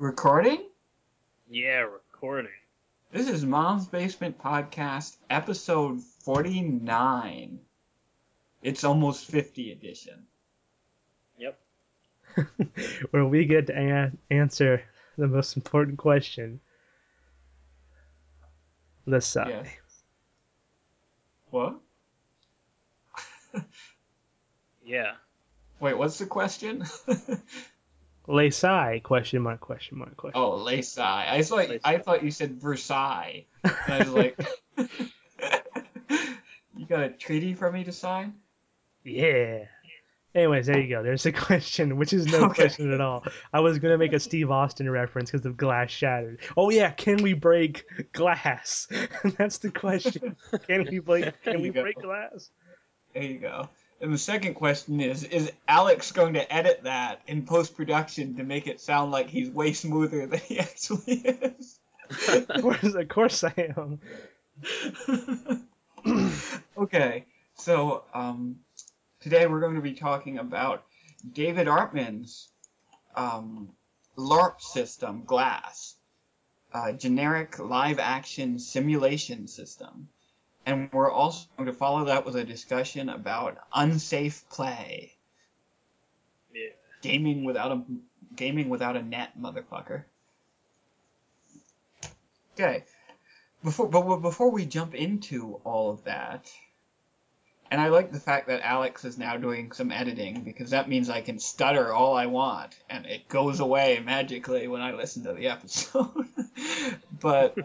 Recording? Yeah, recording. This is Mom's Basement Podcast, episode 49. It's almost 50 edition. Yep. where we get to a- answer the most important question. Let's say. Yes. What? Yeah. Wait, what's the question? Lesai? Question mark? Question mark? Question. oh, Versailles. I thought. I thought you said Versailles. And I was like, you got a treaty for me to sign? Yeah. Anyways, there you go. There's a question, which is no Okay. question at all. I was gonna make a Steve Austin reference because of glass shattered. Oh yeah, can we break glass? That's the question. Can we break? Can we go. break glass? There you go. And the second question is Is Alex going to edit that in post production to make it sound like he's way smoother than he actually is? Of course, of course I am. okay, so um, today we're going to be talking about David Artman's um, LARP system, GLASS, a generic live action simulation system. And we're also going to follow that with a discussion about unsafe play. Yeah. Gaming without a gaming without a net, motherfucker. Okay. Before but but before we jump into all of that, and I like the fact that Alex is now doing some editing because that means I can stutter all I want and it goes away magically when I listen to the episode. but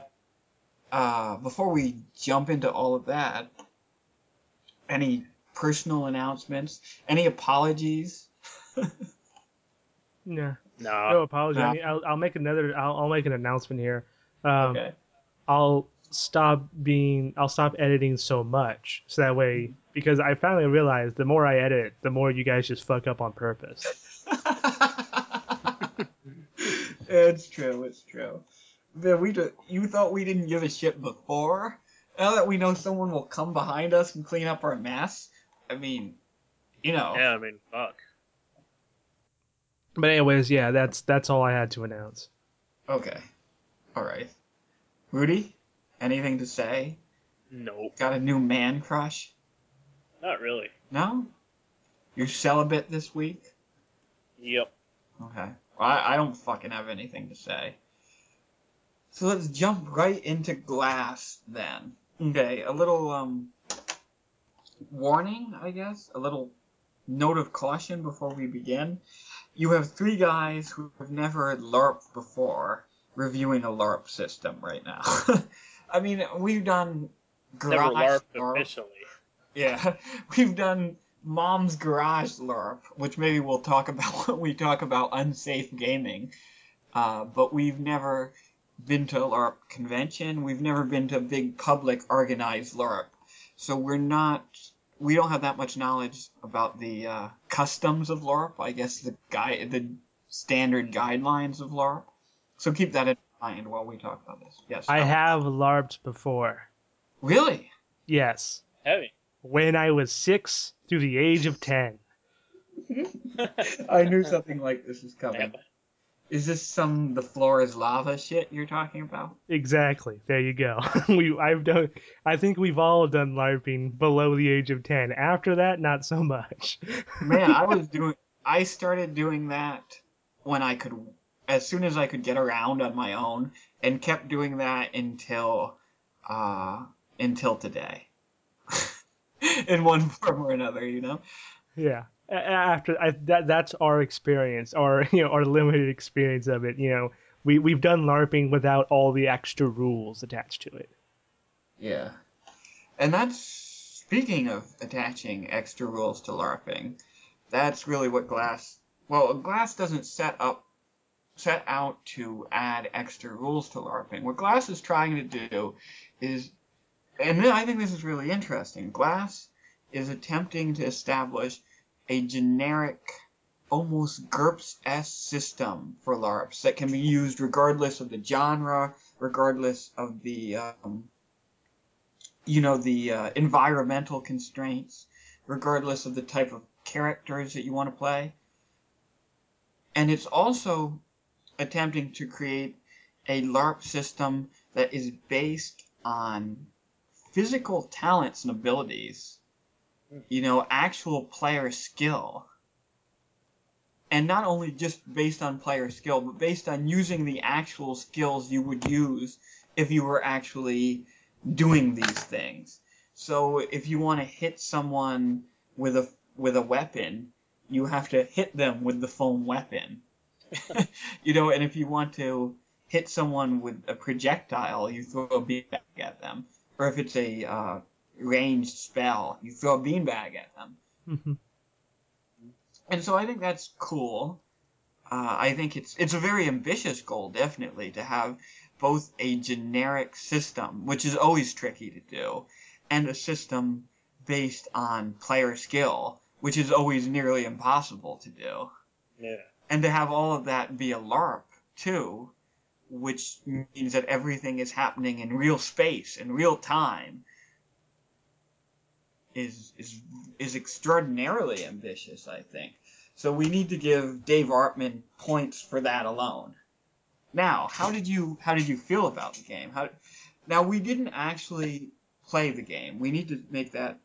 uh, before we jump into all of that, any personal announcements? Any apologies? No, No. no apology. no. I mean, I'll, I'll make another. I'll, I'll make an announcement here. Um, okay. I'll stop being I'll stop editing so much so that way because I finally realized the more I edit, the more you guys just fuck up on purpose. it's true. It's true. Man, we do, you thought we didn't give a shit before. Now that we know someone will come behind us and clean up our mess, I mean, you know. Yeah, I mean, fuck. But anyways, yeah, that's that's all I had to announce. Okay. All right. Rudy, anything to say? Nope. Got a new man crush? Not really. No. You're celibate this week? Yep. Okay. Well, I, I don't fucking have anything to say. So let's jump right into glass then. Okay, a little um warning, I guess, a little note of caution before we begin. You have three guys who have never LARPed before reviewing a LARP system right now. I mean, we've done Never LARPed LARP. officially. Yeah, we've done Mom's Garage LARP, which maybe we'll talk about when we talk about unsafe gaming. Uh, but we've never been to a LARP convention. We've never been to a big public organized LARP. So we're not, we don't have that much knowledge about the uh, customs of LARP. I guess the guy, the standard guidelines of LARP. So keep that in mind while we talk about this. Yes. I Alex. have LARPed before. Really? Yes. Heavy. When I was six through the age of ten. I knew something like this was coming. Is this some the floor is lava shit you're talking about? Exactly. There you go. we I've done I think we've all done LARPing below the age of ten. After that, not so much. Man, I was doing I started doing that when I could as soon as I could get around on my own and kept doing that until uh until today. In one form or another, you know? Yeah. After I, that, that's our experience, our you know, our limited experience of it. You know, we we've done LARPing without all the extra rules attached to it. Yeah. And that's speaking of attaching extra rules to LARPing, that's really what Glass well, Glass doesn't set up set out to add extra rules to LARPing. What Glass is trying to do is and I think this is really interesting. Glass is attempting to establish a generic almost GURPS-esque system for LARPs that can be used regardless of the genre, regardless of the um, you know the uh, environmental constraints, regardless of the type of characters that you want to play. And it's also attempting to create a LARP system that is based on physical talents and abilities, you know, actual player skill. And not only just based on player skill, but based on using the actual skills you would use if you were actually doing these things. So if you want to hit someone with a with a weapon, you have to hit them with the foam weapon. you know, and if you want to hit someone with a projectile, you throw a beanbag at them. Or if it's a uh, ranged spell, you throw a beanbag at them. Mm-hmm. And so I think that's cool. Uh, I think it's it's a very ambitious goal, definitely, to have both a generic system, which is always tricky to do, and a system based on player skill, which is always nearly impossible to do. Yeah. And to have all of that be a LARP too, which means that everything is happening in real space in real time, is is is extraordinarily ambitious. I think. So we need to give Dave Artman points for that alone. Now, how did you how did you feel about the game? How now we didn't actually play the game. We need to make that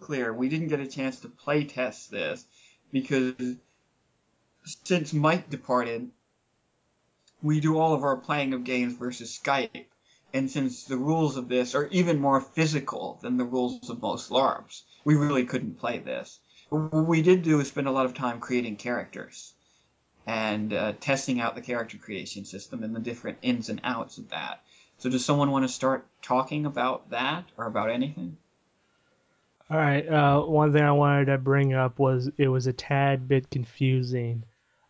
clear. We didn't get a chance to play test this because since Mike departed, we do all of our playing of games versus Skype. And since the rules of this are even more physical than the rules of most LARPs, we really couldn't play this. What we did do is spend a lot of time creating characters and uh, testing out the character creation system and the different ins and outs of that. So, does someone want to start talking about that or about anything? All right. Uh, one thing I wanted to bring up was it was a tad bit confusing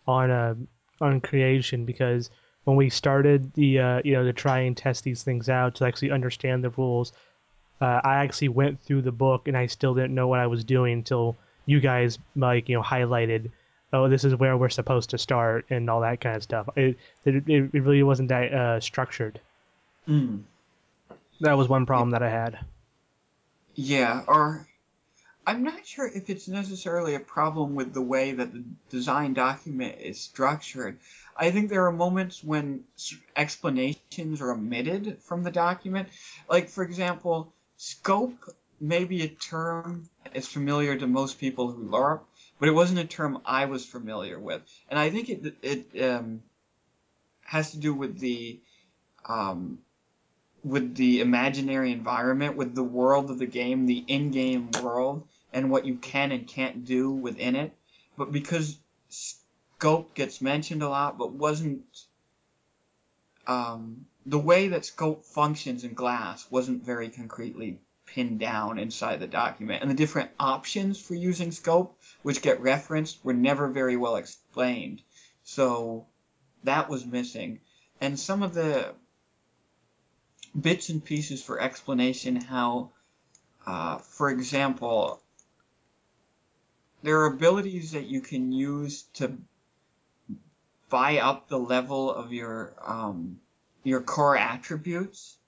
on uh, on creation because when we started the uh, you know to try and test these things out to actually understand the rules, uh, I actually went through the book and I still didn't know what I was doing until you guys like you know highlighted, oh this is where we're supposed to start and all that kind of stuff. It it, it really wasn't that uh, structured. Mm. That was one problem that I had. Yeah, or I'm not sure if it's necessarily a problem with the way that the design document is structured. I think there are moments when explanations are omitted from the document. Like, for example, scope may be a term that is familiar to most people who LARP, but it wasn't a term I was familiar with. And I think it, it um, has to do with the um, with the imaginary environment, with the world of the game, the in-game world, and what you can and can't do within it. But because scope gets mentioned a lot, but wasn't um, the way that scope functions in Glass wasn't very concretely pinned down inside the document, and the different options for using scope, which get referenced, were never very well explained. So that was missing, and some of the bits and pieces for explanation how, uh, for example, there are abilities that you can use to buy up the level of your um, your core attributes.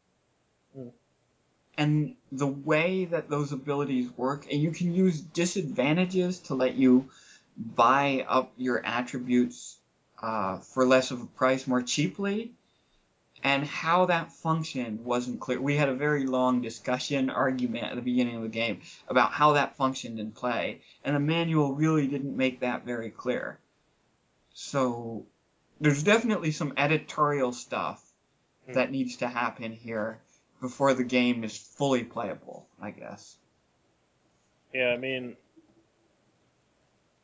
Mm. And the way that those abilities work, and you can use disadvantages to let you buy up your attributes uh, for less of a price more cheaply and how that functioned wasn't clear. We had a very long discussion argument at the beginning of the game about how that functioned in play, and the manual really didn't make that very clear. So there's definitely some editorial stuff Hmm. that needs to happen here before the game is fully playable, I guess. Yeah, I mean,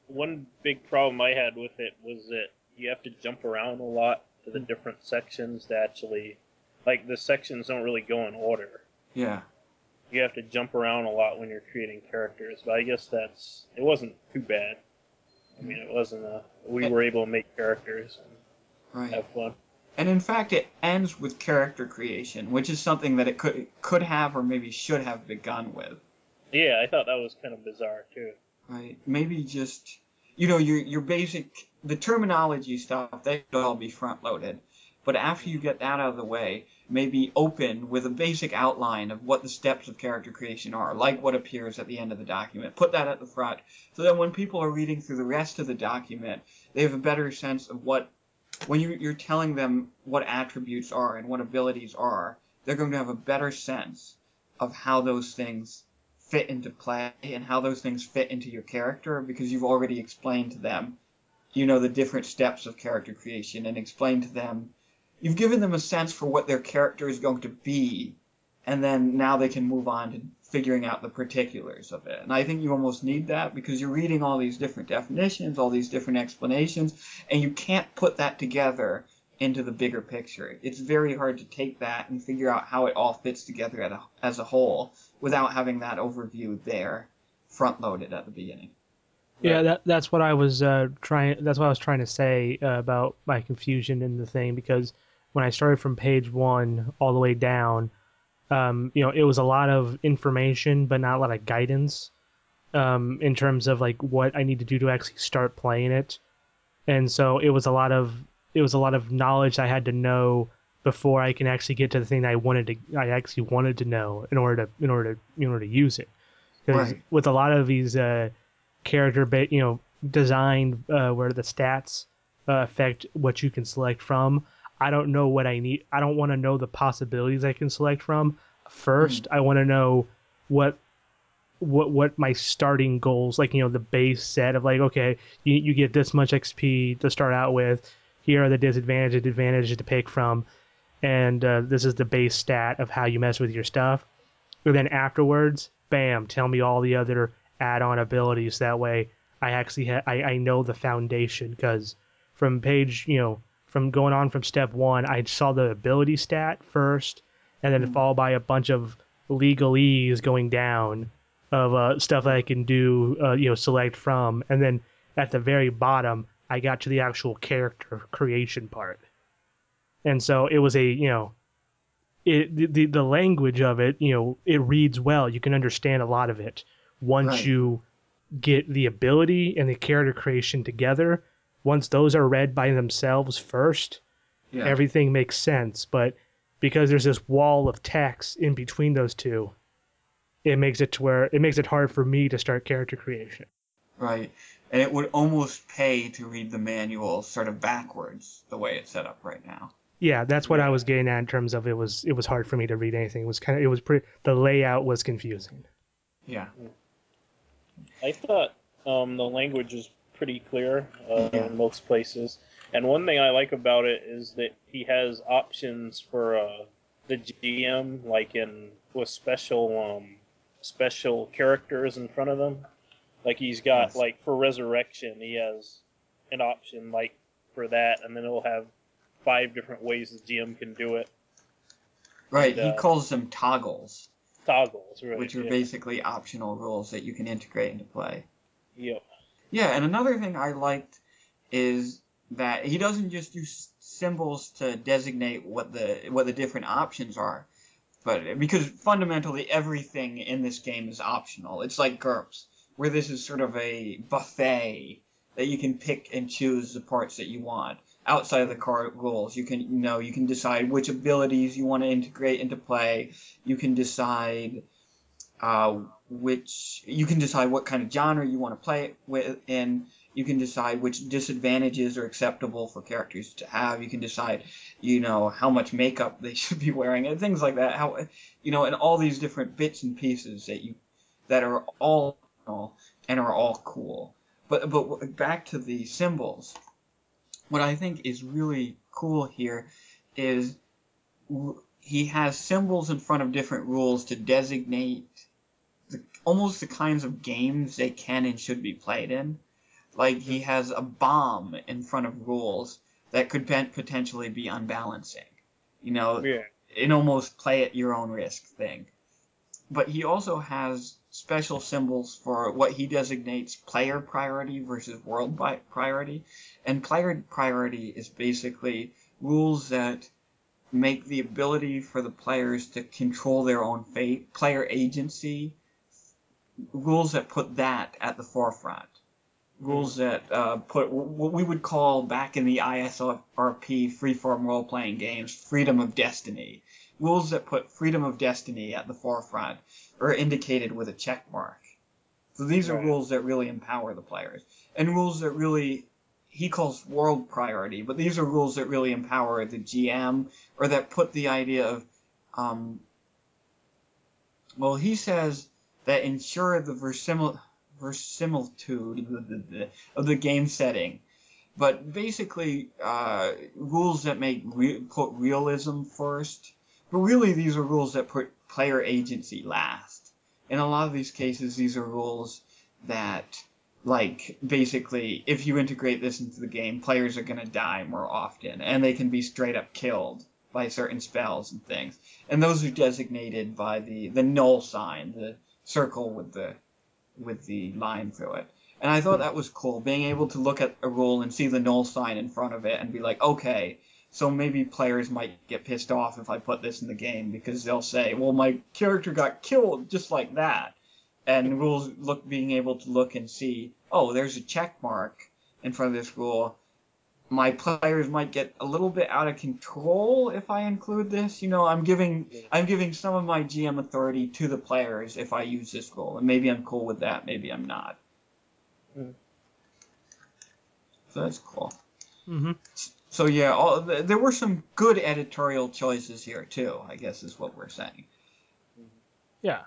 one big problem I had with it was that you have to jump around a lot to the different sections to actually, like, the sections don't really go in order. Yeah. You have to jump around a lot when you're creating characters, but I guess that's it wasn't too bad. I mean, it wasn't a we were able to make characters and Right. And in fact, it ends with character creation, which is something that it could could have or maybe should have begun with. Yeah, I thought that was kind of bizarre too. Right. Maybe just you know your your basic the terminology stuff they could all be front loaded, but after you get that out of the way, maybe open with a basic outline of what the steps of character creation are, like what appears at the end of the document. Put that at the front, so that when people are reading through the rest of the document, they have a better sense of what when you, you're telling them what attributes are and what abilities are, they're going to have a better sense of how those things fit into play and how those things fit into your character because you've already explained to them, you know, the different steps of character creation and explained to them, you've given them a sense for what their character is going to be, and then now they can move on to figuring out the particulars of it. And I think you almost need that because you're reading all these different definitions, all these different explanations, and you can't put that together into the bigger picture. It's very hard to take that and figure out how it all fits together a, as a whole without having that overview there front loaded at the beginning. Yeah, that, that's what I was uh, trying. That's what I was trying to say uh, about my confusion in the thing because when I started from page one all the way down, um, you know, it was a lot of information, but not a lot of guidance um, in terms of like what I need to do to actually start playing it. And so it was a lot of it was a lot of knowledge I had to know before I can actually get to the thing I wanted to I actually wanted to know in order to in order to in order to use it. Because Right. with a lot of these uh, character ba- you know design uh, where the stats uh, affect what you can select from, I don't know what I need. I don't want to know the possibilities I can select from. First, I want to know what what what my starting goals like you know the base set of like okay you, you get this much xp to start out with here are the disadvantages and advantages to pick from and uh, this is the base stat of how you mess with your stuff and then afterwards bam tell me all the other add-on abilities that way i actually ha- I, I know the foundation because from page you know from going on from step one i saw the ability stat first and then followed by a bunch of legalese going down of uh, stuff that I can do, uh, you know, select from, and then at the very bottom, I got to the actual character creation part, and so it was a, you know, it the the, the language of it, you know, it reads well. You can understand a lot of it once Right. you get the ability and the character creation together. Once those are read by themselves first, Yeah. everything makes sense. But because there's this wall of text in between those two, it makes it to where it makes it hard for me to start character creation. Right. And it would almost pay to read the manual sort of backwards, the way it's set up right now. Yeah, that's what I was getting at in terms of it was it was hard for me to read anything. It was kind of it was pretty the layout was confusing. Yeah. I thought um, the language is pretty clear uh, Yeah. in most places. And one thing I like about it is that he has options for uh, the GM, like in with special um, special characters in front of them. Like he's got Yes. like for resurrection, he has an option like for that, and then it'll have five different ways the GM can do it. Right. And, he uh, calls them toggles, Toggles, right? which are yeah. basically optional rules that you can integrate into play. Yep. Yeah, and another thing I liked is that he doesn't just use symbols to designate what the what the different options are, but because fundamentally everything in this game is optional. It's like GURPS, where this is sort of a buffet that you can pick and choose the parts that you want. Outside of the card rules, you can you know you can decide which abilities you want to integrate into play. You can decide uh, which you can decide what kind of genre you want to play it with and You can decide which disadvantages are acceptable for characters to have. You can decide, you know, how much makeup they should be wearing and things like that. How, you know, and all these different bits and pieces that you that are all and are all cool. But but back to the symbols. What I think is really cool here is he has symbols in front of different rules to designate almost the kinds of games they can and should be played in. Like he mm-hmm. has a bomb in front of rules that could potentially be unbalancing. You know, Yeah. an almost play at your own risk thing. But he also has special symbols for what he designates player priority versus world priority. And player priority is basically rules that make the ability for the players to control their own fate, player agency, rules that put that at the forefront. Rules that uh, put what we would call back in the ISRP freeform role playing games freedom of destiny. Rules that put freedom of destiny at the forefront are indicated with a check mark. So these are Right. rules that really empower the players, and rules that really he calls world priority, but these are rules that really empower the GM or that put the idea of, um, well, he says that ensure the verisimil- verisimilitude of the game setting. But basically, uh, rules that make re- put realism first. But really, these are rules that put player agency last. In a lot of these cases, these are rules that like basically if you integrate this into the game players are going to die more often and they can be straight up killed by certain spells and things and those are designated by the the null sign the circle with the with the line through it and i thought that was cool being able to look at a rule and see the null sign in front of it and be like okay so maybe players might get pissed off if i put this in the game because they'll say well my character got killed just like that and rules look being able to look and see, oh, there's a check mark in front of this rule. My players might get a little bit out of control if I include this. You know, I'm giving I'm giving some of my GM authority to the players if I use this rule, and maybe I'm cool with that, maybe I'm not. Mm. So that's cool. hmm So yeah, all, there were some good editorial choices here too. I guess is what we're saying. Yeah,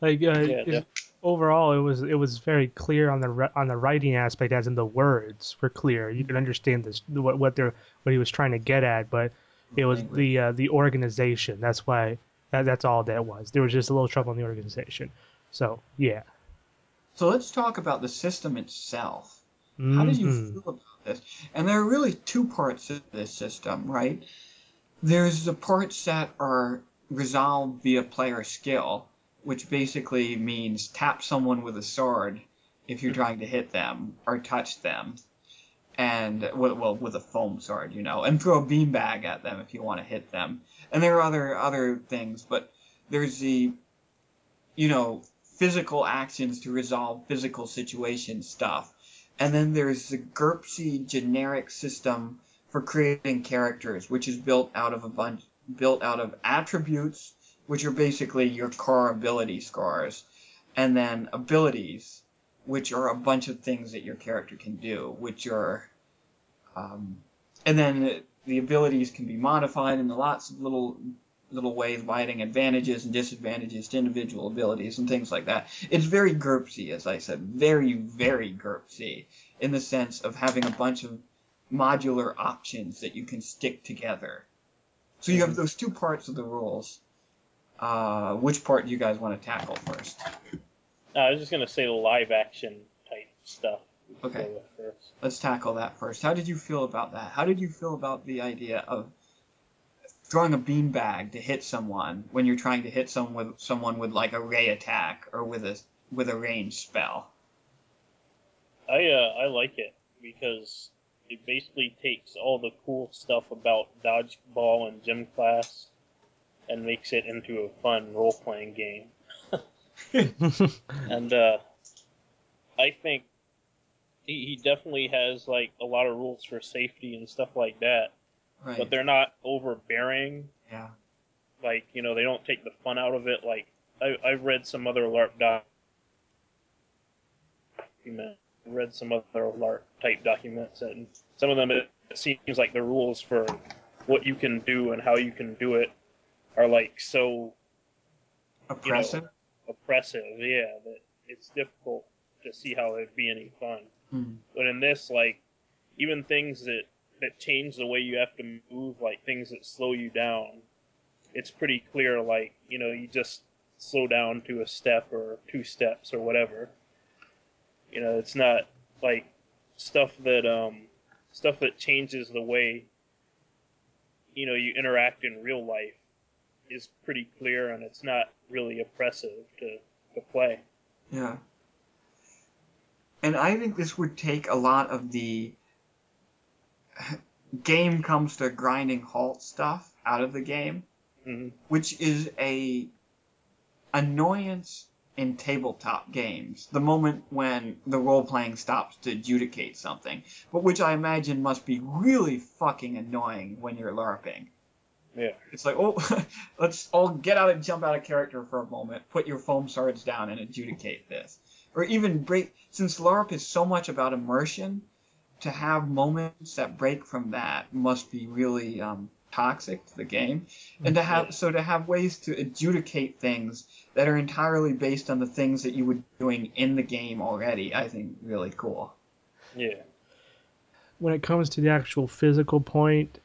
like uh, Yeah, is- overall, it was it was very clear on the on the writing aspect, as in the words were clear. You could understand this what what they're what he was trying to get at, but it was the uh, the organization. That's why that, that's all that was. There was just a little trouble in the organization. So yeah. So let's talk about the system itself. How did you Mhm. feel about this? And there are really two parts of this system, right? There's the parts that are resolved via player skill, which basically means tap someone with a sword if you're hmm. trying to hit them or touch them, and well, well with a foam sword, you know, and throw a beanbag at them if you want to hit them. And there are other other things, but there's the, you know, physical actions to resolve physical situation stuff. And then there's the GURPSy generic system for creating characters, which is built out of a bunch built out of attributes, which are basically your core ability scores, and then abilities, which are a bunch of things that your character can do, which are um, and then the abilities can be modified in lots of little little ways by adding advantages and disadvantages to individual abilities and things like that. It's very GURPSy, as I said, very, very GURPSy, in the sense of having a bunch of modular options that you can stick together. So you have those two parts of the rules. Uh, which part do you guys want to tackle first? Uh, I was just gonna say the live action type stuff. Okay. Let's tackle that first. How did you feel about that? How did you feel about the idea of throwing a beanbag to hit someone when you're trying to hit someone with someone with like a ray attack or with a with a ranged spell? I uh, I like it because it basically takes all the cool stuff about dodgeball and gym class and makes it into a fun role playing game. And uh, I think he, he definitely has like a lot of rules for safety and stuff like that, Right. but they're not overbearing. yeah. Like you know, they don't take the fun out of it. Like I I've read some other LARP document, read some other LARP type documents, and some of them it, it seems like the rules for what you can do and how you can do it are like so Oppressive. oppressive. Yeah, that it's difficult to see how it'd be any fun. Hmm. But in this, like, even things that that change the way you have to move, like things that slow you down, it's pretty clear. Like, you know, you just slow down to a step or two steps or whatever. You know, it's not like stuff that um stuff that changes the way you know you interact in real life is pretty clear and it's not really oppressive to to play. Yeah. And I think this would take a lot of the game comes to grinding halt stuff out of the game, hmm which is a annoyance in tabletop games. The moment when the role playing stops to adjudicate something, but which I imagine must be really fucking annoying when you're LARPing. Yeah. It's like, oh, let's all get out and jump out of character for a moment, put your foam swords down and adjudicate this. Or even break, since LARP is so much about immersion, to have moments that break from that must be really um, toxic to the game, and to have Yeah. so to have ways to adjudicate things that are entirely based on the things that you were doing in the game already, I think really cool. Yeah. when it comes to the actual physical point,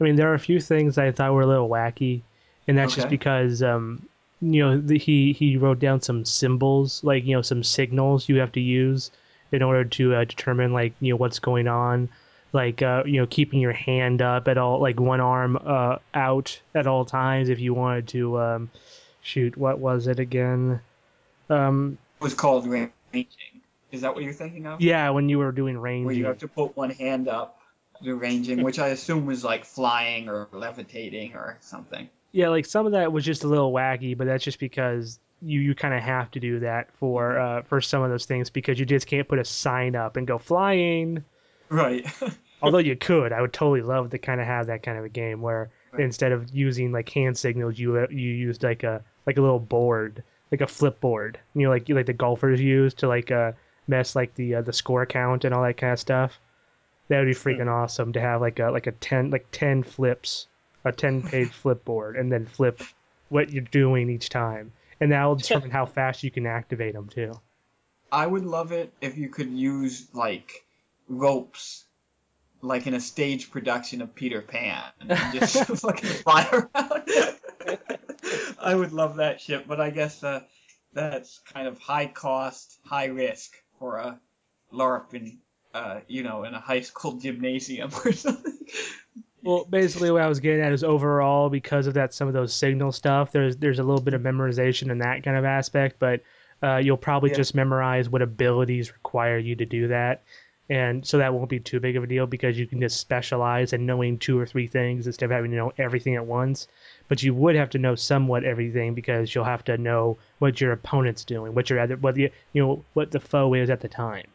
I mean, there are a few things I thought were a little wacky, and that's just because, um, you know, the, he he wrote down some symbols, like you know, some signals you have to use in order to uh, determine like you know what's going on, like uh, you know, keeping your hand up at all, like one arm uh, out at all times if you wanted to. Um, shoot, what was it again? Um, It was called ranging. Is that what you're thinking of? yeah, when you were doing ranging. Where you have to put one hand up, do ranging, which I assume was like flying or levitating or something. Yeah, like some of that was just a little wacky, but that's just because you, you kind of have to do that for uh, for some of those things because you just can't put a sign up and go flying. Right. Although you could, I would totally love to kind of have that kind of a game where Right. instead of using like hand signals, you uh, you used like a like a little board, like a flip board, you know, like like the golfers use to like uh mess like the uh, the score count and all that kind of stuff. That would be freaking awesome to have like a like a ten like ten flips, a ten page flip board, and then flip what you're doing each time, and that will determine how fast you can activate them too. I would love it if you could use like ropes, like in a stage production of Peter Pan, and just fucking fly around. I would love that shit, but I guess uh, that's kind of high cost, high risk for a LARP in, uh, you know, in a high school gymnasium or something. Well, basically, what I was getting at is overall, because of that, some of those signal stuff, there's there's a little bit of memorization in that kind of aspect, but uh, you'll probably Yeah. just memorize what abilities require you to do that, and so that won't be too big of a deal because you can just specialize in knowing two or three things instead of having to know everything at once. But you would have to know somewhat everything because you'll have to know what your opponent's doing, what your other, what the you know what the foe is at the time,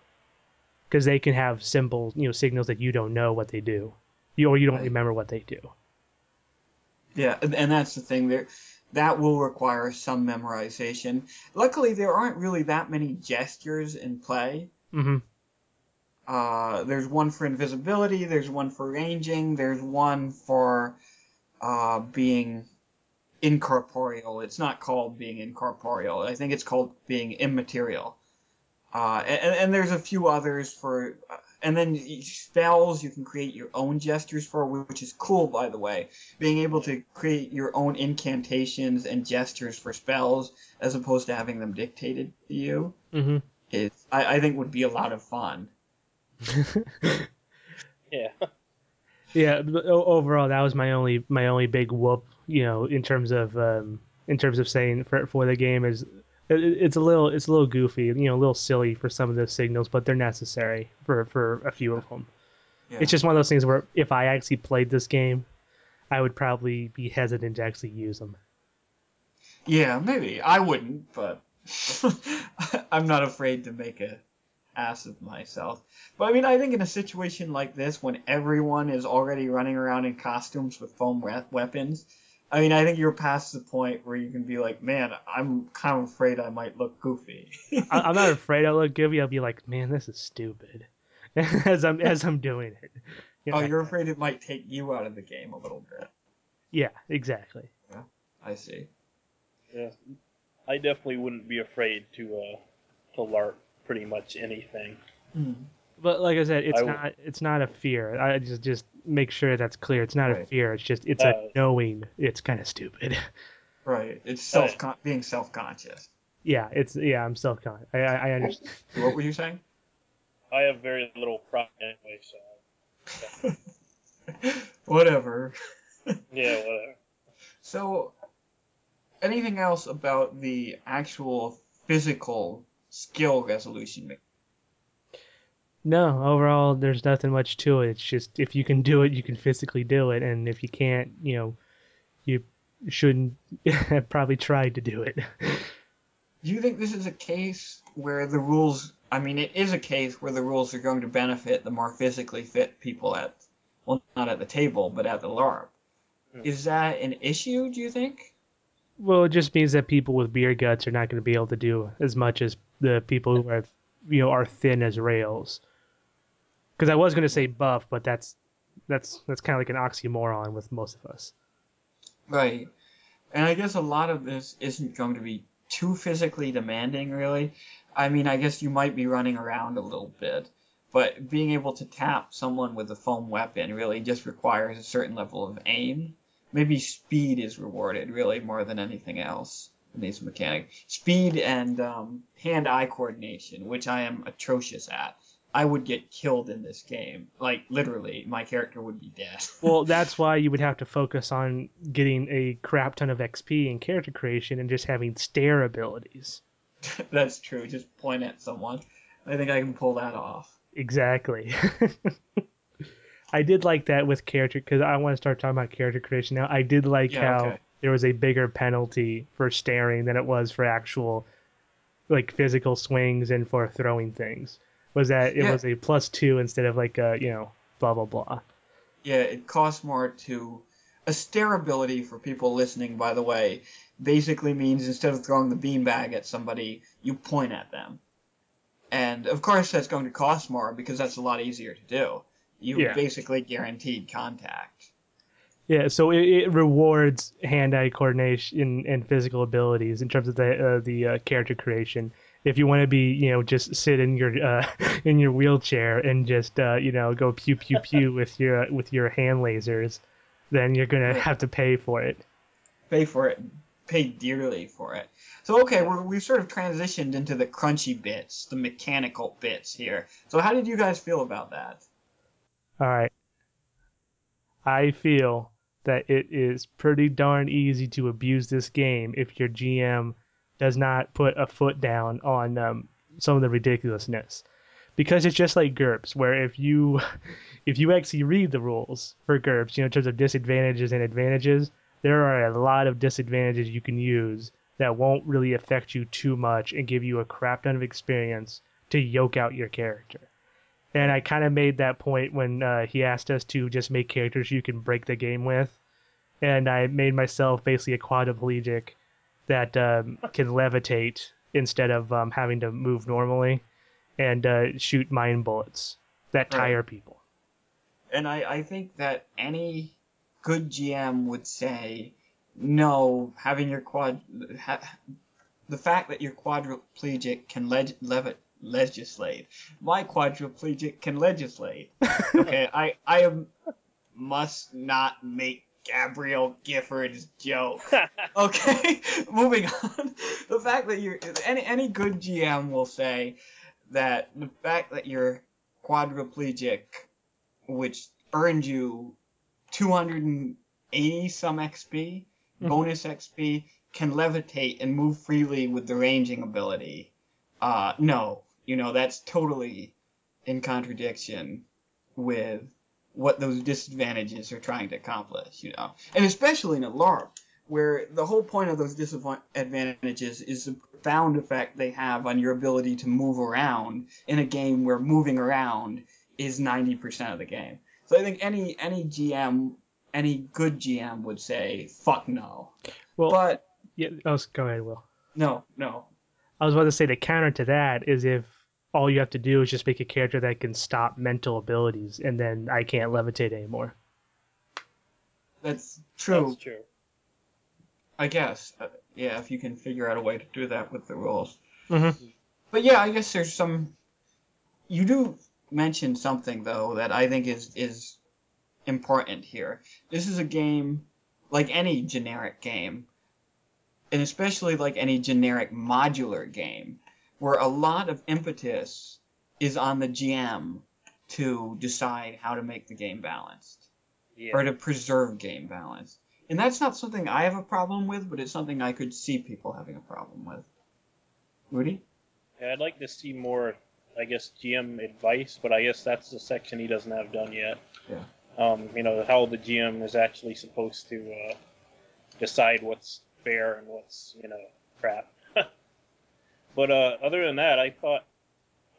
because they can have symbols, you know, signals that you don't know what they do, you, or you don't Right. remember what they do. Yeah, and that's the thing there. That will require some memorization. Luckily, there aren't really that many gestures in play. hmm Uh, there's one for invisibility. There's one for ranging. There's one for uh, being incorporeal. It's not called being incorporeal. I think it's called being immaterial. Uh, and, and there's a few others for, uh, and then spells you can create your own gestures for, which is cool, by the way. Being able to create your own incantations and gestures for spells as opposed to having them dictated to you hmm is, I, I think, would be a lot of fun. Yeah. yeah. Overall, that was my only my only big whoop. You know, in terms of um, in terms of saying for for the game is it, it's a little it's a little goofy. You know, a little silly for some of those signals, but they're necessary for for a few of them. Yeah. It's just one of those things where if I actually played this game, I would probably be hesitant to actually use them. Yeah, maybe. I wouldn't, but I'm not afraid to make a ass of myself. But I mean, I think in a situation like this, when everyone is already running around in costumes with foam we- weapons, I mean, I think you're past the point where you can be like, man, I'm kind of afraid I might look goofy. I, I'm not afraid I'll look goofy. I'll be like, man, this is stupid, as I'm as I'm doing it. You oh, know, you're afraid it might take you out of the game a little bit. Yeah, exactly. I see. Yeah. I definitely wouldn't be afraid to uh to LARP pretty much anything. Hmm. But like I said, it's I w- not it's not a fear. I just just make sure that's clear. It's not a fear. It's just it's Uh, a knowing. It's kind of stupid. Right. It's Right. self being self conscious. yeah, it's yeah. I'm self con. I, I I understand. What were you saying? I have very little pride anyway, so Whatever. yeah, whatever. So, anything else about the actual physical skill resolution? Me- No, overall, there's nothing much to it. It's just if you can do it, you can physically do it, and if you can't, you know, you shouldn't have probably tried to do it. Do you think this is a case where the rules? I mean, it is a case where the rules are going to benefit the more physically fit people at, well, not at the table, but at the LARP. Hmm. Is that an issue? Do you think? well, it just means that people with beer guts are not going to be able to do as much as the people who are, you know, are thin as rails. Because I was going to say buff, but that's that's that's kind of like an oxymoron with most of us. Right. And I guess a lot of this isn't going to be too physically demanding, really. I mean, I guess you might be running around a little bit, but being able to tap someone with a foam weapon really just requires a certain level of aim. Maybe speed is rewarded, really, more than anything else in these mechanics. Speed and um, hand-eye coordination, which I am atrocious at. I would get killed in this game. Like literally, my character would be dead. well, that's why you would have to focus on getting a crap ton of XP and character creation and just having stare abilities. that's true. Just point at someone. I think I can pull that off. Exactly. I did like that with character because I want to start talking about character creation now. I did like Yeah, how okay. there was a bigger penalty for staring than it was for actual like physical swings and for throwing things. Was that it Yeah. was a plus two instead of like a you know blah blah blah. Yeah, it costs more to. A stare ability for people listening, by the way, basically means instead of throwing the beanbag at somebody, you point at them. And of course, that's going to cost more because that's a lot easier to do. You Yeah. basically guaranteed contact. Yeah, so it, it rewards hand-eye coordination and physical abilities in terms of the uh, the uh, character creation. If you want to be, you know, just sit in your uh, in your wheelchair and just uh, you know go pew pew pew with your with your hand lasers, then you're gonna have to pay for it. Pay for it, pay dearly for it. So okay, we're, we've sort of transitioned into the crunchy bits, the mechanical bits here. So how did you guys feel about that? All right. I feel that it is pretty darn easy to abuse this game if your GM does not put a foot down on um, some of the ridiculousness. Because it's just like GURPS, where if you if you actually read the rules for GURPS, you know, in terms of disadvantages and advantages, there are a lot of disadvantages you can use that won't really affect you too much and give you a crap ton of experience to yoke out your character. And I kind of made that point when uh, he asked us to just make characters you can break the game with. And I made myself basically a quadriplegic that um, can levitate instead of um, having to move normally and uh, shoot mine bullets that Right. tire people. And I, I think that any good GM would say, no, having your quad, ha, the fact that your quadriplegic can leg, levit, legislate. My quadriplegic can legislate. Okay, I, I am, must not make Gabrielle Giffords' joke. Okay, moving on. The fact that you're any any good GM will say that the fact that you're quadriplegic, which earned you 280 some XP, Mhm. bonus XP, can levitate and move freely with the ranging ability. Uh, no, you know that's totally in contradiction with what those disadvantages are trying to accomplish, you know, and especially in a LARP where the whole point of those disadvantages is the profound effect they have on your ability to move around in a game where moving around is 90% of the game. So I think any any GM, any good GM would say, "Fuck no." Well, But yeah, oh, go ahead, Will. no, no. I was about to say the counter to that is if all you have to do is just make a character that can stop mental abilities, and then I can't levitate anymore. That's true. That's true. I guess. Uh, yeah, if you can figure out a way to do that with the rules. Mm-hmm. But yeah, I guess there's some. You do mention something though that I think is is important here. This is a game like any generic game, and especially like any generic modular game, where a lot of impetus is on the GM to decide how to make the game balanced Yeah. or to preserve game balance. And that's not something I have a problem with, but it's something I could see people having a problem with. Rudy? Yeah, I'd like to see more, I guess, GM advice, but I guess that's the section he doesn't have done yet. Yeah. Um, you know, how the GM is actually supposed to uh, decide what's fair and what's, you know, crap. But uh, other than that, I thought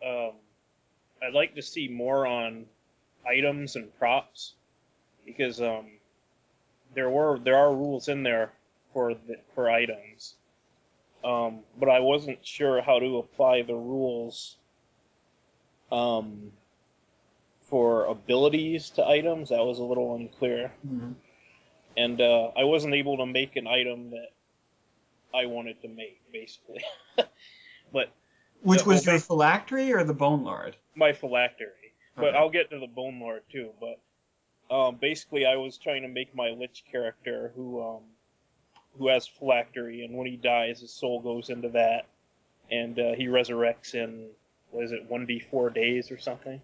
um, I'd like to see more on items and props because um, there were there are rules in there for the, for items um, but I wasn't sure how to apply the rules um, for abilities to items. That was a little unclear, Mhm. and uh, I wasn't able to make an item that I wanted to make, basically. but Which was your phylactery or the Bone Lord? my phylactery. But Okay. I'll get to the Bone Lord too. But um, basically, I was trying to make my Lich character who um, who has phylactery, and when he dies, his soul goes into that, and uh, he resurrects in what is it, one d four days or something.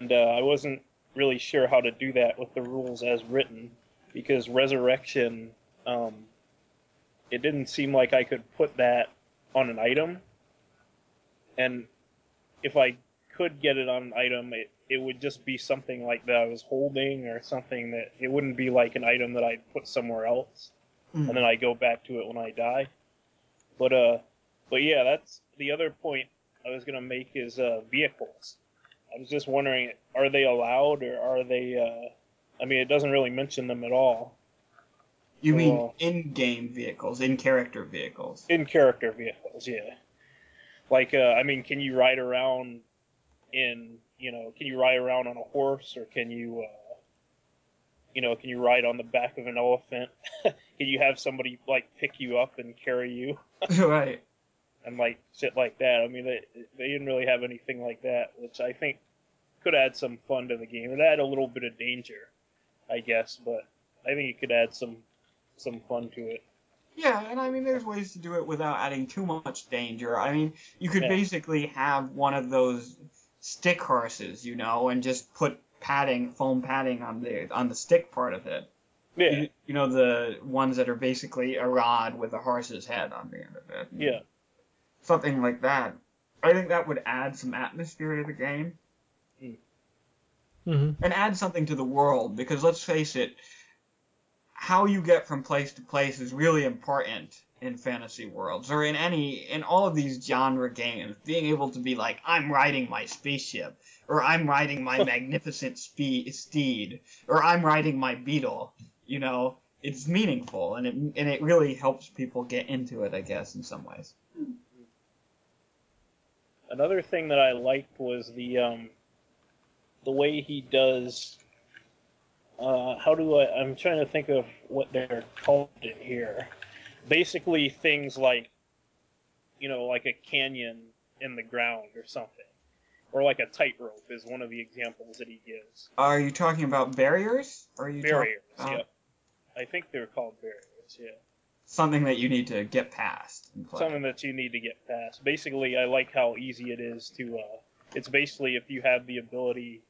And uh, I wasn't really sure how to do that with the rules as written, because resurrection, um, it didn't seem like I could put that on an item, and if I could get it on an item, it, it would just be something like that I was holding or something that it wouldn't be like an item that I'd put somewhere else Mm. and then I go back to it when I die. But uh but yeah, that's the other point I was gonna make is uh vehicles. I was just wondering are they allowed or are they uh I mean it doesn't really mention them at all. You mean in-game vehicles, in-character vehicles? In character vehicles, yeah. Like uh I mean can you ride around in you know, can you ride around on a horse or can you uh you know, can you ride on the back of an elephant? can you have somebody like pick you up and carry you? right. and like shit like that. I mean, they they didn't really have anything like that, which I think could add some fun to the game. It add a little bit of danger, I guess, but I think it could add some some fun to it. Yeah, and I mean, there's ways to do it without adding too much danger. I mean, you could Yeah. basically have one of those stick horses, you know, and just put padding, foam padding on the on the stick part of it. Yeah, You, you know, the ones that are basically a rod with a horse's head on the end of it. yeah, Something like that. I think that would add some atmosphere to the game. hmm and add something to the world because let's face it how you get from place to place is really important in fantasy worlds or in any in all of these genre games being able to be like i'm riding my spaceship or i'm riding my magnificent spe- steed or i'm riding my beetle you know it's meaningful and it and it really helps people get into it i guess in some ways Another thing that I liked was the um, the way he does. Uh, how do I? I'm trying to think of what they're called in here. Basically, things like, you know, like a canyon in the ground or something, or like a tightrope is one of the examples that he gives. are you talking about barriers or are you talk- Barriers, uh, yep. I think they're called barriers. Yeah. something that you need to get past something that you need to get past. Basically, I like how easy it is to. Uh, it's basically if you have the ability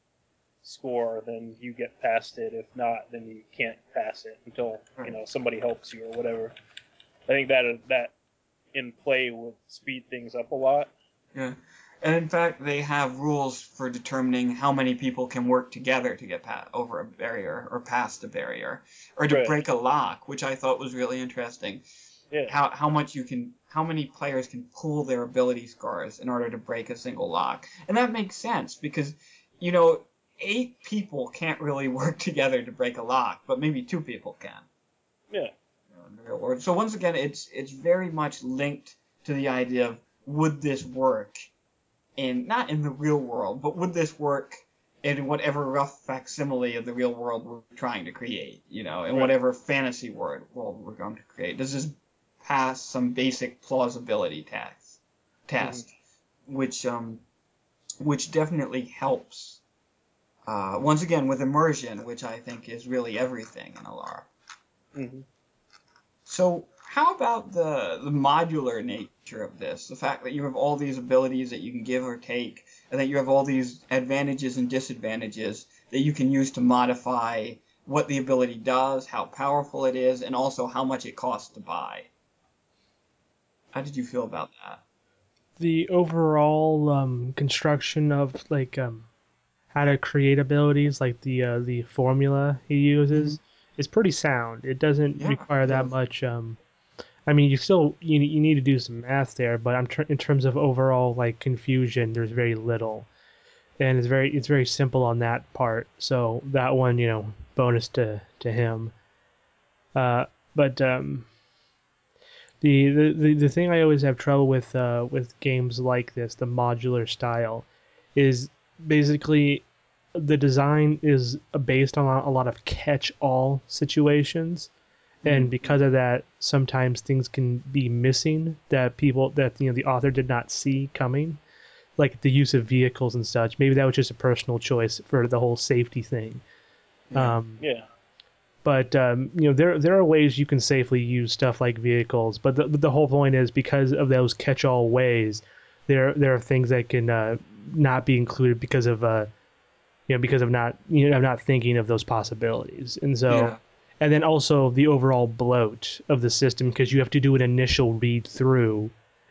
score, then you get past it. If not, then you can't pass it until you hmm. know somebody helps you or whatever. I think that that in play would speed things up a lot. Yeah. And in fact, they have rules for determining how many people can work together to get past, over a barrier or past a barrier or to Right. break a lock, which I thought was really interesting. Yeah, How how much you can how many players can pool their ability scores in order to break a single lock. And that makes sense because you know, eight people can't really work together to break a lock, but maybe two people can. yeah, in the real world. So once again, it's it's very much linked to the idea of would this work in not in the real world, but would this work in whatever rough facsimile of the real world we're trying to create, you know, in Right. whatever fantasy world world we're going to create. Does this pass some basic plausibility test test, which um which definitely helps. Uh, once again, with immersion, which I think is really everything in a LARP. hmm So, how about the the modular nature of this? The fact that you have all these abilities that you can give or take, and that you have all these advantages and disadvantages that you can use to modify what the ability does, how powerful it is, and also how much it costs to buy. How did you feel about that? The overall um, construction of like um, how to create abilities, like the uh, the formula he uses, is pretty sound. It doesn't Yeah, require it that does. much. Um, I mean, you still you, you need to do some math there, but I'm tr- in terms of overall like confusion, there's very little, and it's very it's very simple on that part. So that one, you know, bonus to to him. Uh, but um, the, the the the thing I always have trouble with uh, with games like this, the modular style, is basically the design is based on a lot of catch-all situations, and because of that, sometimes things can be missing that people that you know the author did not see coming, like the use of vehicles and such. Maybe that was just a personal choice for the whole safety thing. Yeah. Um, Yeah. but um, you know there there are ways you can safely use stuff like vehicles but the, the whole point is because of those catch-all ways there there are things that can uh, not be included because of uh, you know because of not you know not thinking of those possibilities and so Yeah. and then also the overall bloat of the system because you have to do an initial read through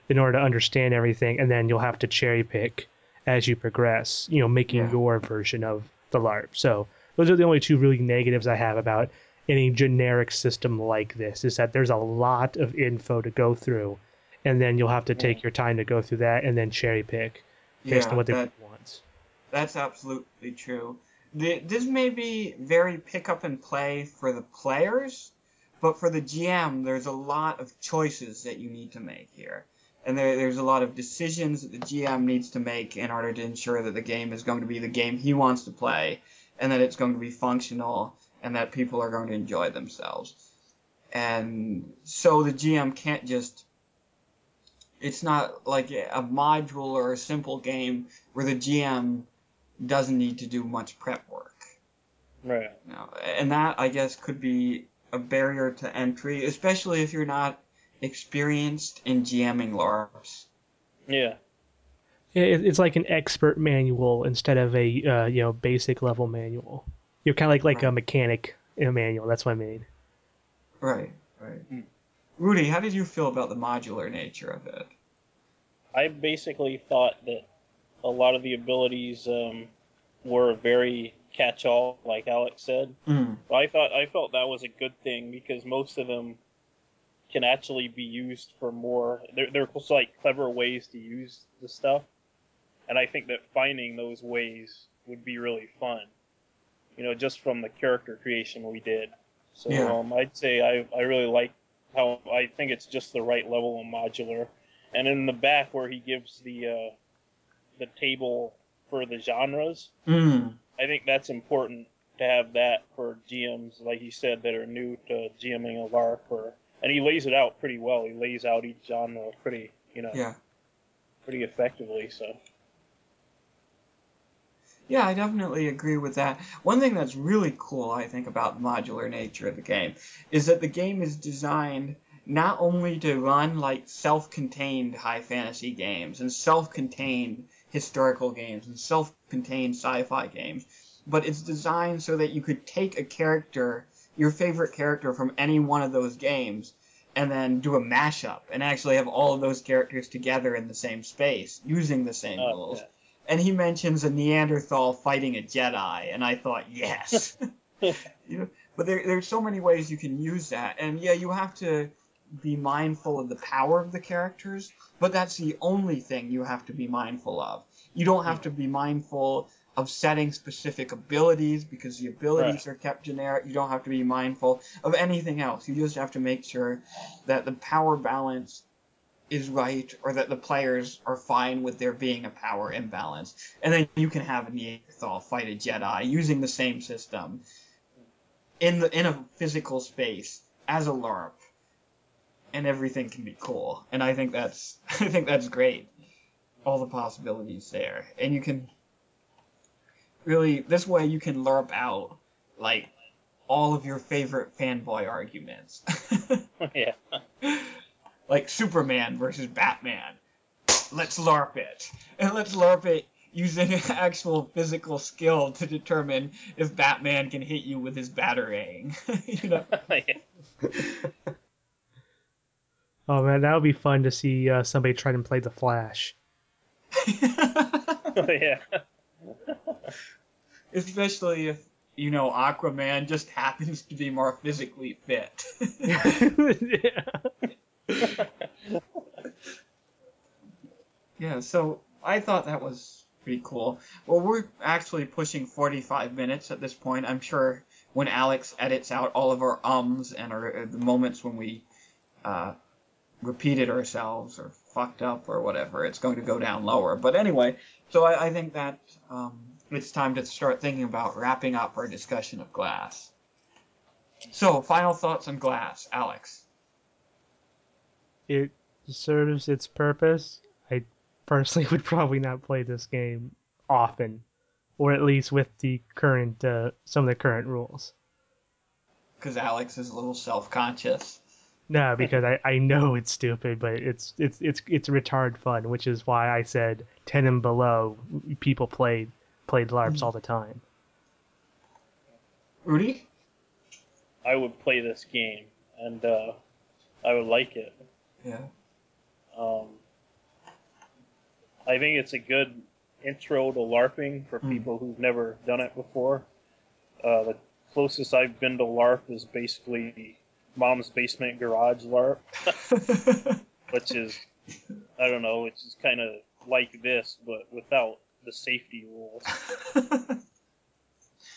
in order to understand everything and then you'll have to cherry pick as you progress you know making Yeah. your version of the larp so those are the only two really negatives i have about any generic system like this is that there's a lot of info to go through and then you'll have to take your time to go through that and then cherry pick based Yeah, on what the that- wants That's absolutely true. The, this may be very pick up and play for the players, but for the GM, there's a lot of choices that you need to make here. And there, there's a lot of decisions that the GM needs to make in order to ensure that the game is going to be the game he wants to play, and that it's going to be functional, and that people are going to enjoy themselves. And so the GM can't just. It's not like a module or a simple game where the GM doesn't need to do much prep work. Right. You know, and that I guess could be a barrier to entry, especially if you're not experienced in GMing LARPs. Yeah. It's like an expert manual instead of a uh, you know basic level manual. You're kind of like like a mechanic in a manual. That's what I mean. Right, right. Hmm. Rudy, how did you feel about the modular nature of it? I basically thought that a lot of the abilities um, were very catch-all, like Alex said. Mm, I thought I felt that was a good thing because most of them can actually be used for more. They're they're just like clever ways to use the stuff, and I think that finding those ways would be really fun. You know, just from the character creation we did. So Yeah. um, I'd say I I really like how I think it's just the right level of modular, and in the back where he gives the uh, the table for the genres. mm, I think that's important to have that for GMs, like you said, that are new to GMing a LARP. Or, and he lays it out pretty well. He lays out each genre pretty, you know, yeah. pretty effectively. So Yeah, I definitely agree with that. One thing that's really cool, I think, about the modular nature of the game is that the game is designed not only to run like self-contained high fantasy games and self-contained historical games and self-contained sci-fi games, but it's designed so that you could take a character, your favorite character from any one of those games, and then do a mashup and actually have all of those characters together in the same space using the same uh, rules and he mentions a Neanderthal fighting a Jedi, and I thought, yes. you know, but there, there's so many ways you can use that, and yeah, you have to be mindful of the power of the characters, but that's the only thing you have to be mindful of. You don't have to be mindful of setting specific abilities because the abilities are kept generic. You don't have to be mindful of anything else. You just have to make sure that the power balance is right or that the players are fine with there being a power imbalance. And then you can have a Neanderthal fight a Jedi using the same system in the in a physical space as a LARP. And everything can be cool. And I think that's I think that's great. All the possibilities there. And you can really this way you can LARP out like all of your favorite fanboy arguments. yeah, like Superman versus Batman. Let's LARP it. And let's LARP it using actual physical skill to determine if Batman can hit you with his batarang. you know? yeah. Oh man, that would be fun to see uh, somebody try to play the Flash. yeah. Especially if, you know, Aquaman just happens to be more physically fit. yeah. Yeah, so I thought that was pretty cool. Well, we're actually pushing 45 minutes at this point. I'm sure when Alex edits out all of our ums and our, uh, the moments when we uh, repeated ourselves or fucked up or whatever, it's going to go down lower. But anyway, so I, I think that um, it's time to start thinking about wrapping up our discussion of glass. So, final thoughts on glass, Alex. It serves its purpose. I personally would probably not play this game often, or at least with the current uh, some of the current rules. Because Alex is a little self-conscious. No, because I, I know it's stupid, but it's it's it's it's retard fun, which is why I said ten and below people played played LARPs all the time. Rudy? I would play this game, and uh, I would like it. Yeah. Um, I think it's a good intro to LARPing for Mm. people who've never done it before. Uh, the closest I've been to LARP is basically Mom's Basement Garage LARP, which is, I don't know, it's just kind of like this, but without the safety rules.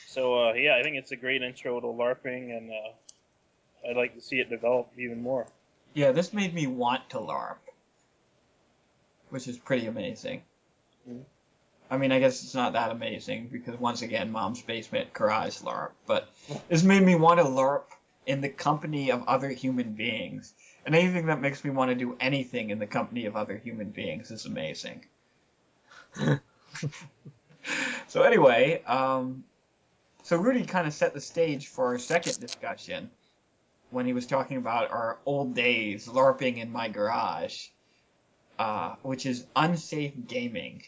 So, uh, yeah, I think it's a great intro to LARPing, and uh, I'd like to see it develop even more. Yeah, this made me want to LARP, which is pretty amazing. Mhm. I mean, I guess it's not that amazing because once again, Mom's Basement Garage LARP, but this made me want to LARP in the company of other human beings. And anything that makes me want to do anything in the company of other human beings is amazing. so anyway, um, so Rudy kind of set the stage for our second discussion when he was talking about our old days LARPing in my garage, uh, which is unsafe gaming,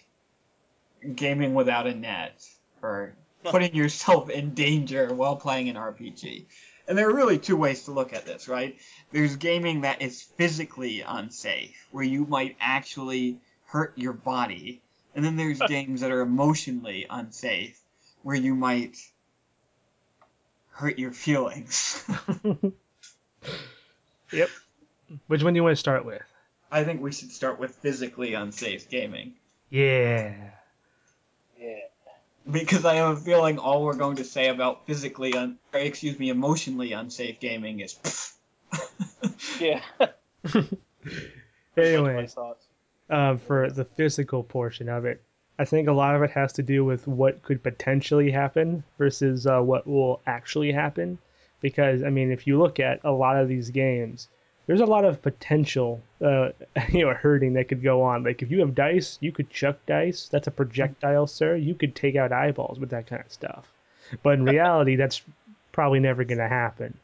gaming without a net, or putting yourself in danger while playing an RPG. And there are really two ways to look at this, right? There's gaming that is physically unsafe, where you might actually hurt your body. And then there's games that are emotionally unsafe, where you might hurt your feelings. Yep. Which one do you want to start with? I think we should start with physically unsafe gaming. Yeah. Yeah. Because I have a feeling all we're going to say about physically un- or excuse me, emotionally unsafe gaming is Yeah. Anyways, my thoughts. um, for the physical portion of it, I think a lot of it has to do with what could potentially happen versus uh, what will actually happen. Because I mean, if you look at a lot of these games, there's a lot of potential, uh, you know, hurting that could go on. Like if you have dice, you could chuck dice. That's a projectile, sir. You could take out eyeballs with that kind of stuff. But in reality, that's probably never going to happen.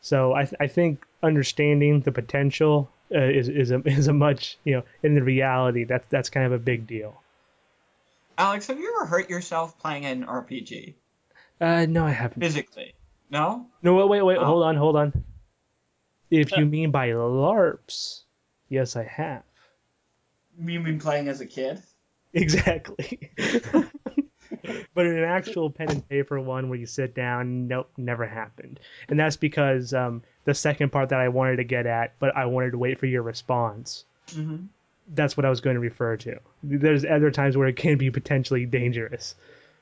So I, th- I think understanding the potential uh, is is a is a much you know in the reality that's that's kind of a big deal. Alex, have you ever hurt yourself playing an RPG? Uh, no, I haven't. Physically? No? No, wait, wait, wait, Oh. hold on, hold on. If you mean by LARPs, yes, I have. You mean playing as a kid? Exactly. but in an actual pen and paper one where you sit down, nope, never happened. And that's because um, the second part that I wanted to get at, but I wanted to wait for your response. Mm-hmm. That's what I was going to refer to. There's other times where it can be potentially dangerous.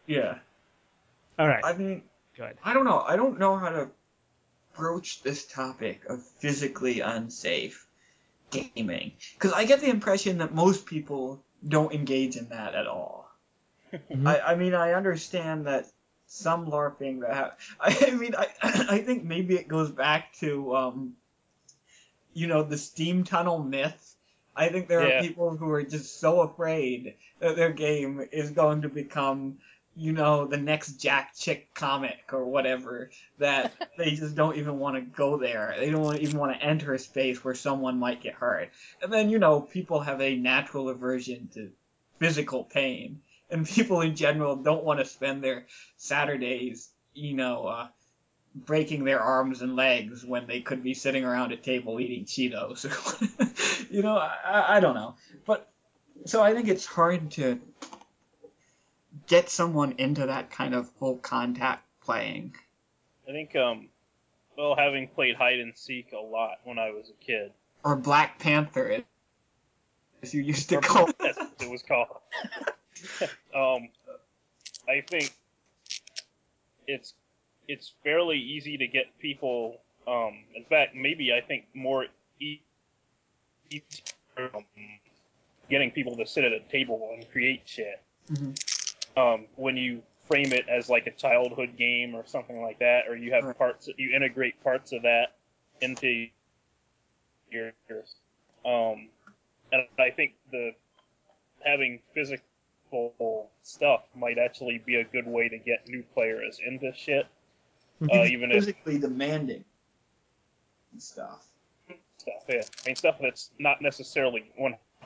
Yeah. All right, I mean, good. I don't know. I don't know how to broach this topic of physically unsafe gaming because I get the impression that most people don't engage in that at all. Mhm. I, I mean, I understand that some LARPing that ha- I mean, I I think maybe it goes back to um, you know, the steam tunnel myth. I think there Yeah. are people who are just so afraid that their game is going to become, you know, the next Jack Chick comic or whatever that they just don't even want to go there. They don't even want to enter a space where someone might get hurt. And then, you know, people have a natural aversion to physical pain. And people in general don't want to spend their Saturdays, you know, uh, breaking their arms and legs when they could be sitting around a table eating Cheetos. you know, I, I don't know. But so I think it's hard to get someone into that kind of full contact playing. I think, um, well, having played hide and seek a lot when I was a kid, Or Black Panther, as you used to Or- call that's what it was called. um, I think it's it's fairly easy to get people. Um, in fact, maybe I think more e- easy um, getting people to sit at a table and create shit. Mhm. Um, when you frame it as like a childhood game or something like that, or you have Right. parts you integrate parts of that into your um, and I think the having physical stuff might actually be a good way to get new players into shit. Uh, It's even if physically demanding stuff. stuff, yeah. I mean, stuff that's not necessarily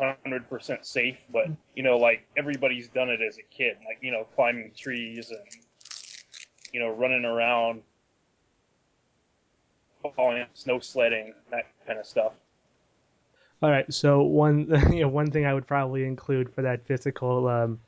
100% safe, but, you know, like, everybody's done it as a kid. Like, you know, climbing trees and, you know, running around, falling, snow sledding, that kind of stuff. All right, so one you know one thing I would probably include for that physical um,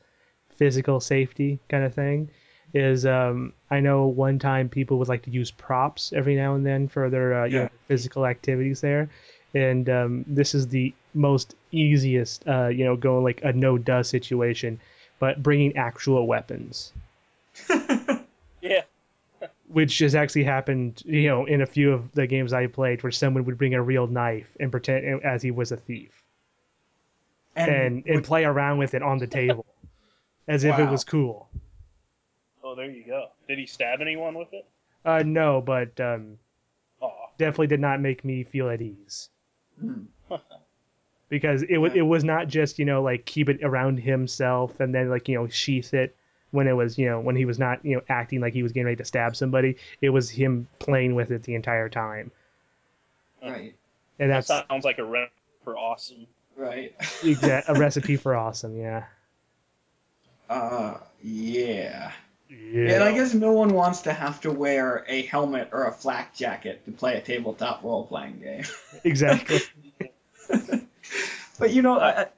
physical safety kind of thing is um, I know one time people would like to use props every now and then for their uh, you know, physical activities there, and um, this is the most easiest uh, you know going like a no duh situation, but bringing actual weapons. Yeah. which has actually happened, you know, in a few of the games I played, where someone would bring a real knife and pretend as he was a thief, and and, would- play around with it on the table, as if it was cool. Oh, there you go. Did he stab anyone with it? Uh, no, but um, definitely did not make me feel at ease Hmm. because it was Yeah. it was not just you know like keep it around himself and then like you know sheath it when it was you know when he was not you know acting like he was getting ready to stab somebody. It was him playing with it the entire time, Right. and That sounds like a recipe for awesome. Right. exa- a recipe for awesome. Yeah. Uh, yeah. Yeah. Yeah, and I guess no one wants to have to wear a helmet or a flak jacket to play a tabletop role playing game. Exactly. but you know, I, I-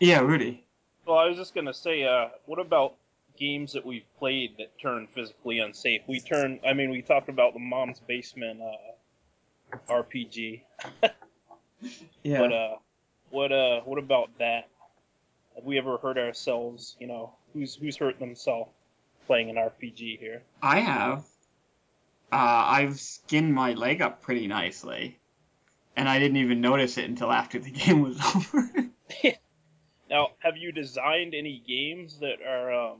yeah, Rudy. Well, I was just gonna say, uh, what about games that we've played that turn physically unsafe? We turn, I mean, we talked about the Mom's Basement uh, RPG, Yeah. but uh, what uh, what about that? Have we ever hurt ourselves? You know, who's who's hurt themselves playing an RPG here? I have. Uh, I've skinned my leg up pretty nicely, and I didn't even notice it until after the game was over. Now, have you designed any games that are um,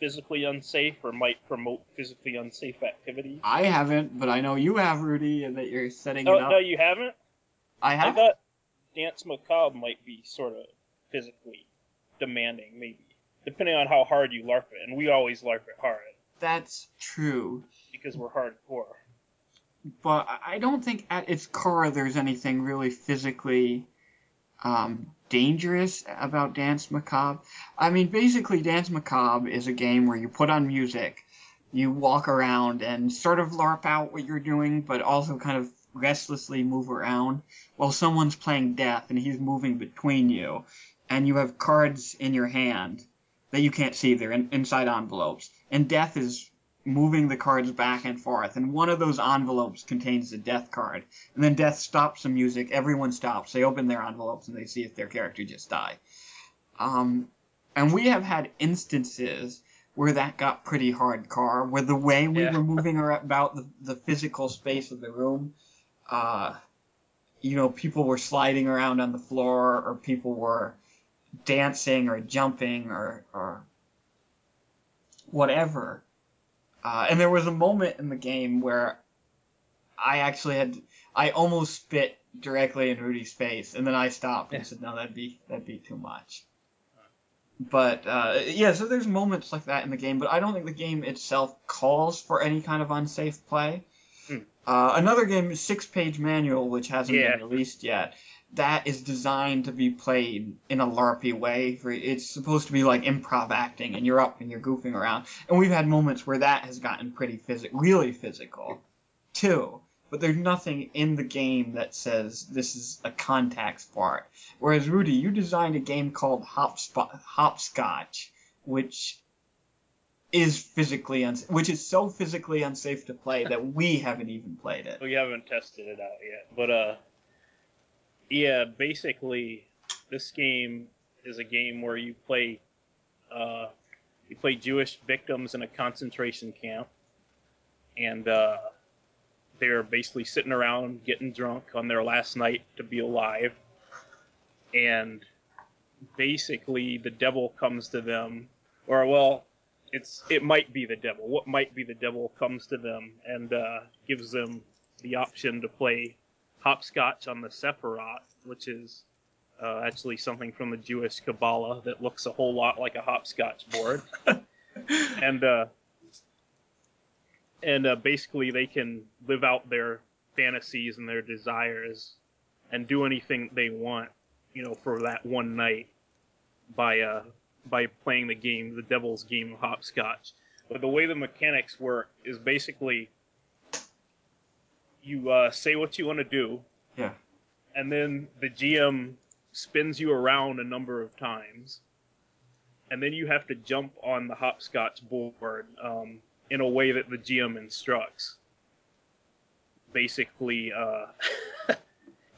physically unsafe or might promote physically unsafe activities? I haven't, but I know you have, Rudy, and that you're setting No, it up. no, you haven't. I I have. thought Dance Macabre might be sort of physically demanding, maybe, depending on how hard you LARP it. And we always LARP it hard That's true. because we're hardcore. But I- don't think at its core there's anything really physically um, dangerous about Dance Macabre. I mean, basically, Dance Macabre is a game where you put on music, you walk around and sort of LARP out what you're doing, but also kind of restlessly move around while someone's playing Death and he's moving between you, and you have cards in your hand that you can't see. They're in, inside envelopes, and Death is moving the cards back and forth, and one of those envelopes contains the death card. And then death stops the music, everyone stops, they open their envelopes and they see if their character just died. Um, and we have had instances where that got pretty hardcore, where the way we Yeah. were moving about the, the physical space of the room, uh, you know, people were sliding around on the floor, or people were dancing or jumping or, or whatever. Uh, and there was a moment in the game where I actually had I almost spit directly in Rudy's face, and then I stopped and Yeah. said, "No, that'd be that'd be too much." But uh, yeah, so there's moments like that in the game, but I don't think the game itself calls for any kind of unsafe play. Hmm. Uh, another game is Six Page Manual, which hasn't Yeah. been released yet. That is designed to be played in a LARPy way. It's supposed to be like improv acting, and you're up and you're goofing around. And we've had moments where that has gotten pretty physical, really physical, too. But there's nothing in the game that says this is a contact sport. Whereas Rudy, you designed a game called Hopscotch, which is physically uns- which is so physically unsafe to play that we haven't even played it. We haven't tested it out yet, but uh, yeah, basically, this game is a game where you play, uh, you play Jewish victims in a concentration camp, and uh, they're basically sitting around getting drunk on their last night to be alive, and basically the devil comes to them or well, it's it might be the devil. What might be the devil comes to them and uh, gives them the option to play hopscotch on the Sephiroth, which is uh, actually something from the Jewish Kabbalah that looks a whole lot like a hopscotch board, and uh, and uh, basically they can live out their fantasies and their desires and do anything they want, you know, for that one night by uh by playing the game, the devil's game of hopscotch. But the way the mechanics work is basically you uh, say what you want to do, Yeah. and then the GM spins you around a number of times, and then you have to jump on the hopscotch board um, in a way that the GM instructs. Basically, uh,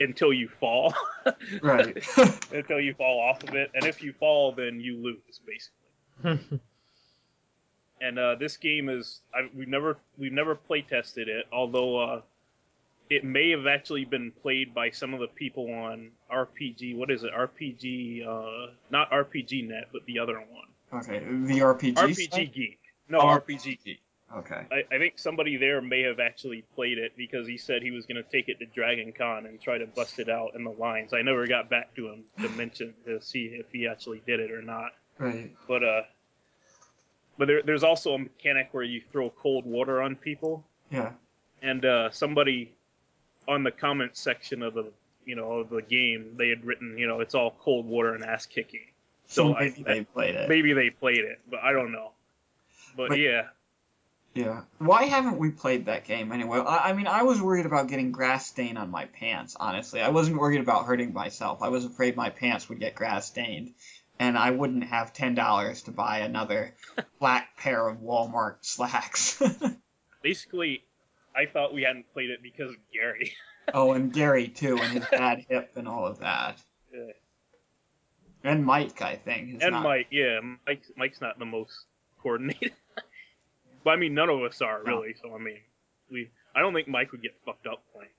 until you fall, Right. until you fall off of it, and if you fall, then you lose, basically. and uh, this game is I, we've never we've never play tested it, although uh, it may have actually been played by some of the people on RPG. What is it? RPG, uh, not RPG Net, but the other one, okay. The RPG. RPG? Geek. No, Oh, RPG. Geek. Okay. I, I think somebody there may have actually played it because he said he was going to take it to Dragon Con and try to bust it out in the lines. I never got back to him to mention to see if he actually did it or not. Right. But uh, but there, there's also a mechanic where you throw cold water on people, Yeah. and uh, somebody on the comment section of the you know of the game they had written you know it's all cold water and ass kicking. So, So I- maybe they played it. Maybe they played it, but I don't know. But, But- yeah, Yeah. Why haven't we played that game anyway? I, I mean, I was worried about getting grass stain on my pants, honestly. I wasn't worried about hurting myself. I was afraid my pants would get grass stained, and I wouldn't have $10 to buy another black pair of Walmart slacks. basically, I thought we hadn't played it because of Gary. oh, and Gary, too, and his bad hip and all of that. Yeah. And Mike, I think. is and not- Mike, yeah, Mike, Mike's not the most coordinated. but I mean, none of us are No. really. So I mean, we. I don't think Mike would get fucked up playing.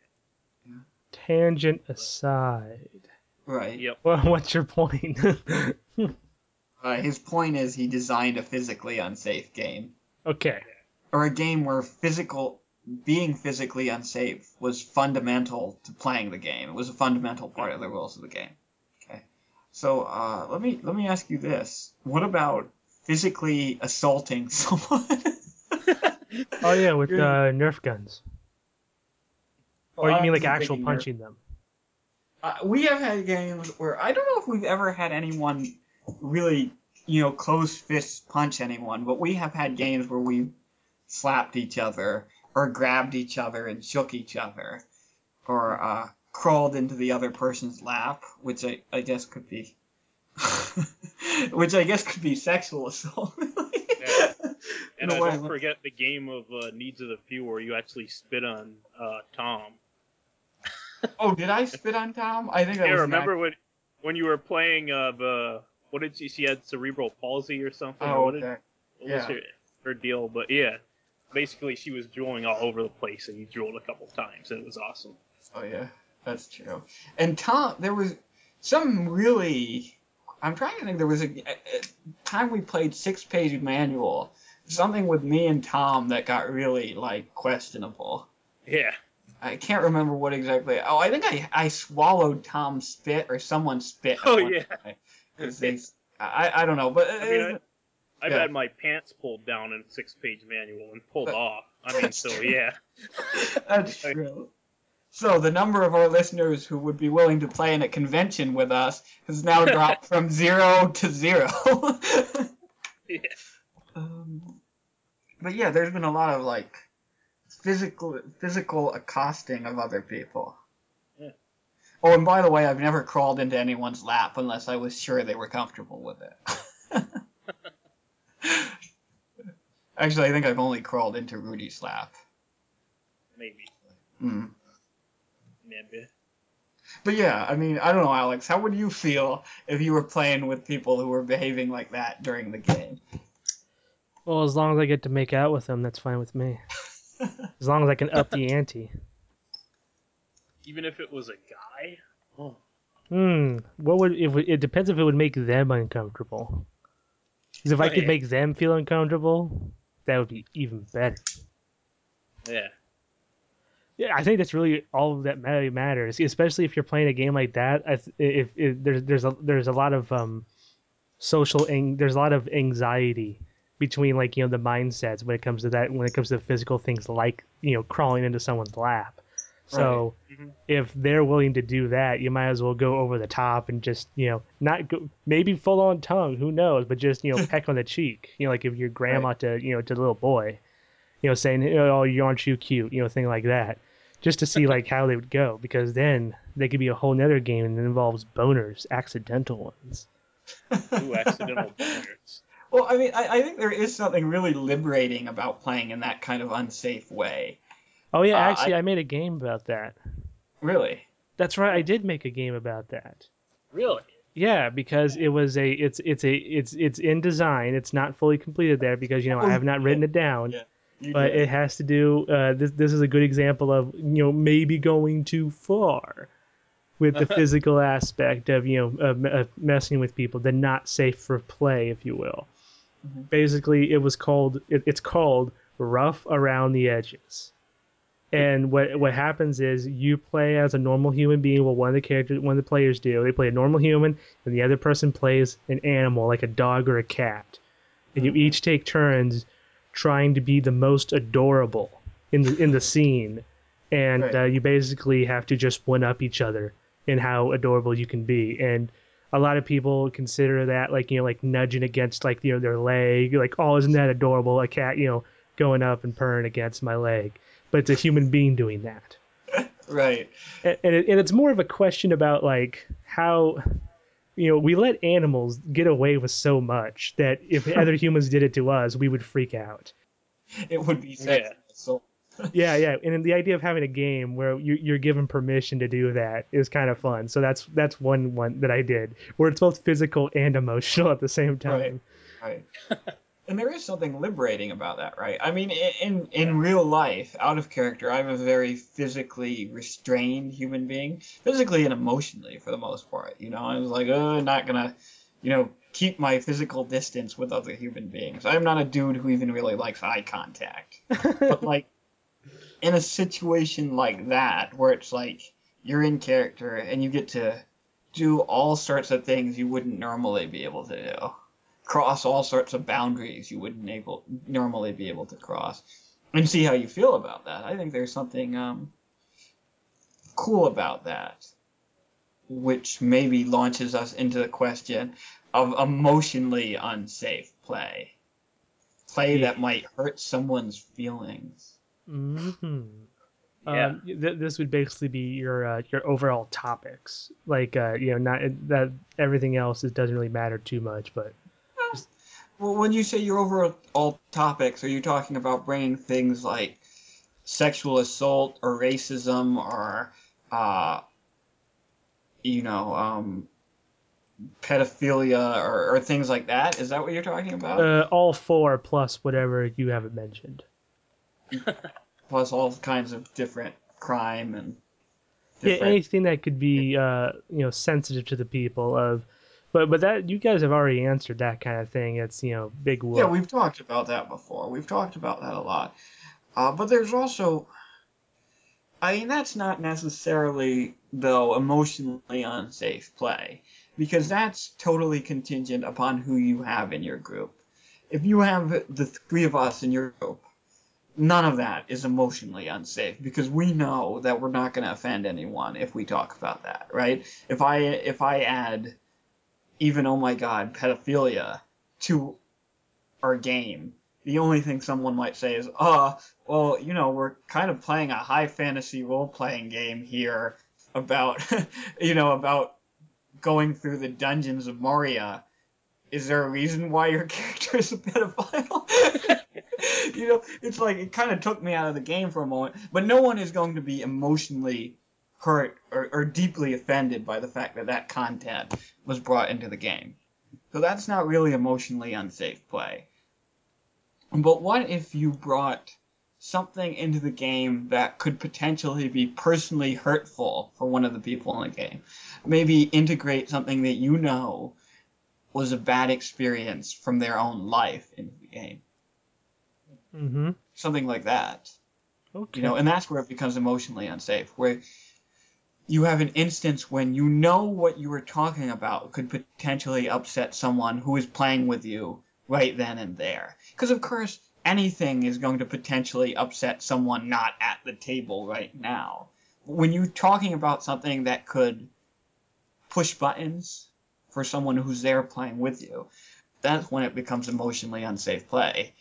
it. Tangent aside. Right. Yep. Well, what's your point? Uh, his point is he designed a physically unsafe game. okay. or a game where physical being physically unsafe was fundamental to playing the game. It was a fundamental part of the rules of the game. Okay. So uh, let me let me ask you this: What about physically assaulting someone? Oh yeah, with uh, Nerf guns. Or you mean like actual thinking Nerf. punching them? Uh, we have had games where I don't know if we've ever had anyone really, you know, close fists punch anyone, but we have had games where we slapped each other or grabbed each other and shook each other or uh, crawled into the other person's lap, which I, I guess could be, which I guess could be sexual assault. Yeah. And uh, way, don't forget the game of uh, Needs of the Few where you actually spit on uh, Tom. oh, did I spit on Tom? I think that Yeah, remember when when you were playing uh, the what did she? She had cerebral palsy or something. act- or Oh, what did- okay. what was her, her deal? But yeah, basically she was drooling all over the place, and you drooled a couple times, and it was awesome. Oh yeah, that's true. And Tom, there was some really. I'm trying to think. There was a, a time we played six page manual. Something with me and Tom that got really like questionable. Yeah, I can't remember what exactly. Oh, I think I I swallowed Tom's spit or someone spit. Oh, yeah. they, I I don't know, but I mean, I, I've Yeah. had my pants pulled down in six page manual and pulled That- off. I mean, so yeah, That's true. So the number of our listeners who would be willing to play in a convention with us has now dropped from zero to zero. yeah. um, but yeah, there's been a lot of like physical physical accosting of other people. Yeah. Oh, and by the way, I've never crawled into anyone's lap unless I was sure they were comfortable with it. Actually, I think I've only crawled into Rudy's lap. maybe, Mm. maybe. But yeah, I mean, I don't know, Alex. How would you feel if you were playing with people who were behaving like that during the game? Well, as long as I get to make out with them, that's fine with me. As long as I can up the ante. Even if it was a guy. Oh. Hmm. What would if it depends if it would make them uncomfortable. Because if I could Right. make them feel uncomfortable, that would be even better. Yeah. Yeah, I think that's really all that really matters, especially if you're playing a game like that. I th- If, if there's there's a there's a lot of um, social ang- there's a lot of anxiety between like you know the mindsets when it comes to that when it comes to physical things like you know crawling into someone's lap. So Mhm. if they're willing to do that, you might as well go over the top and just you know not go maybe full on tongue, who knows, but just you know peck on the cheek, you know like if your grandma to you know to the little boy, you know saying oh you aren't you cute, you know thing like that, just to see like how they would go because then they could be a whole nother game that involves boners, accidental ones. Ooh, accidental boners. Well, I mean, I, I think there is something really liberating about playing in that kind of unsafe way. Oh yeah, Uh, actually I made a game about that. Really. That's right, I did make a game about that. Really? Yeah, because it was a it's it's a it's it's in design. It's not fully completed there because you know I Oh, have not written it down. Yeah. You But did. it has to do. Uh, this this is a good example of you know maybe going too far with the physical aspect of you know of, of messing with people, the not safe for play, if you will. Mhm. Basically, it was called it, it's called rough around the edges. And what what happens is you play as a normal human being. Well, one of the characters, one of the players do. They play a normal human, and the other person plays an animal, like a dog or a cat. And you each take turns trying to be the most adorable in the in the scene, and Right. uh, you basically have to just one up each other in how adorable you can be. And a lot of people consider that like you know like nudging against like you know their leg, like oh isn't that adorable? A cat you know going up and purring against my leg, but it's a human being doing that. Right. And, and, it, and it's more of a question about like how you know we let animals get away with so much that if other humans did it to us, we would freak out. It would be sexy. Yeah. So yeah, yeah, and the idea of having a game where you, you're given permission to do that is kind of fun. So that's that's one one that I did, where it's both physical and emotional at the same time. Right. Right. and there is something liberating about that, right? I mean, in in real life, out of character, I'm a very physically restrained human being, physically and emotionally for the most part. You know, I was like, oh, not gonna, you know, keep my physical distance with other human beings. I'm not a dude who even really likes eye contact. but like, in a situation like that, where it's like you're in character and you get to do all sorts of things you wouldn't normally be able to do cross all sorts of boundaries you wouldn't able normally be able to cross and see how you feel about that. I think there's something um, cool about that, which maybe launches us into the question of emotionally unsafe play, play that might hurt someone's feelings. hmm Yeah. Um, th- this would basically be your uh, your overall topics, like uh, you know, not that everything else is, doesn't really matter too much, but Well, when you say your overall topics, are you talking about bringing things like sexual assault or racism or, uh, you know, um, pedophilia or, or things like that? Is that what you're talking about? uh, all four plus whatever you haven't mentioned. Plus all kinds of different crime and Yeah, anything that could be uh, you know sensitive to the people of, but but that you guys have already answered that kind of thing. It's you know big whoop. Yeah, we've talked about that before. We've talked about that a lot. Uh, but there's also, I mean, that's not necessarily, though, emotionally unsafe play, because that's totally contingent upon who you have in your group. If you have the three of us in your group, none of that is emotionally unsafe because we know that we're not going to offend anyone if we talk about that, right? If I if I add even oh my god pedophilia to our game, the only thing someone might say is, uh, well, you know, we're kind of playing a high fantasy role playing game here about, you know, about going through the dungeons of Moria. Is there a reason why your character is a pedophile? you know, it's like it kind of took me out of the game for a moment, but no one is going to be emotionally hurt or, or deeply offended by the fact that that content was brought into the game. So that's not really emotionally unsafe play. But what if you brought something into the game that could potentially be personally hurtful for one of the people in the game? Maybe integrate something that you know was a bad experience from their own life in the game. Mm-hmm. Something like that. Okay. You know, and that's where it becomes emotionally unsafe, where you have an instance when you know what you were talking about could potentially upset someone who is playing with you right then and there. Because, of course, anything is going to potentially upset someone not at the table right now. When you're talking about something that could push buttons for someone who's there playing with you, that's when it becomes emotionally unsafe play.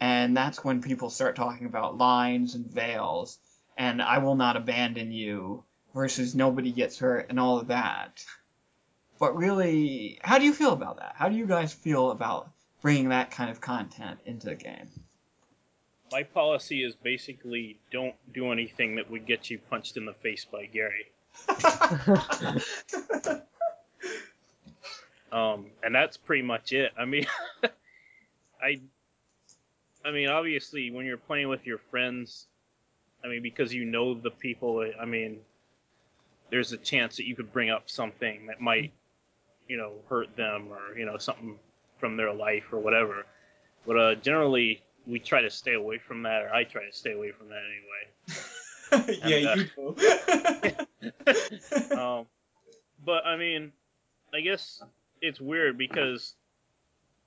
And that's when people start talking about lines and veils and I will not abandon you versus nobody gets hurt and all of that. But really, how do you feel about that? How do you guys feel about bringing that kind of content into the game? My policy is basically don't do anything that would get you punched in the face by Gary. Um, and that's pretty much it. I mean, I, I mean, obviously, when you're playing with your friends, I mean, because you know the people, I mean, there's a chance that you could bring up something that might, you know, hurt them or you know something from their life or whatever. But uh, generally, we try to stay away from that, or I try to stay away from that anyway. yeah, And, you do. um, but I mean, I guess it's weird because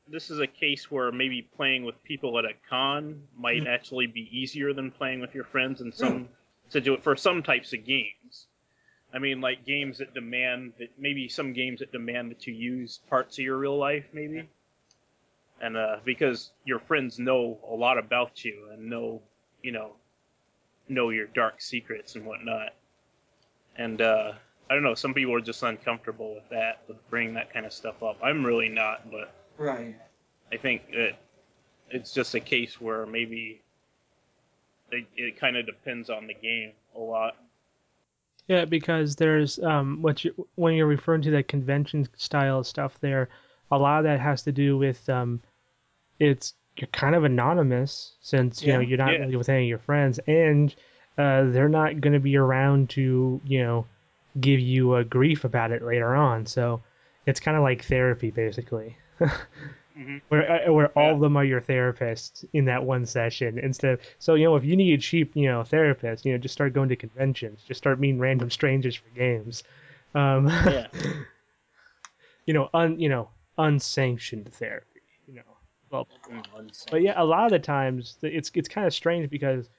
this is a case where maybe playing with people at a con might Mhm. actually be easier than playing with your friends in some to do it for some types of games. I mean, like games that demand that maybe some games that demand that you use parts of your real life, maybe. And uh, because your friends know a lot about you and know, you know, know your dark secrets and whatnot. And uh, I don't know, some people are just uncomfortable with that, with bringing that kind of stuff up. I'm really not, but right. I think that it's just a case where maybe it, it kind of depends on the game a lot. Yeah, because there's um what you when you're referring to that convention style stuff there, a lot of that has to do with um it's you're kind of anonymous since you know you're not Yeah. really with any of your friends and uh they're not going to be around to, you know, give you a grief about it later on. So it's kind of like therapy basically. hmm where uh, where all Yeah. of them are your therapists in that one session instead of so you know if you need a cheap you know therapist you know just start going to conventions. Just start meeting random strangers for games. Um Yeah. you know un you know unsanctioned therapy you know. Well Mm, but yeah a lot of the times it's it's kind of strange because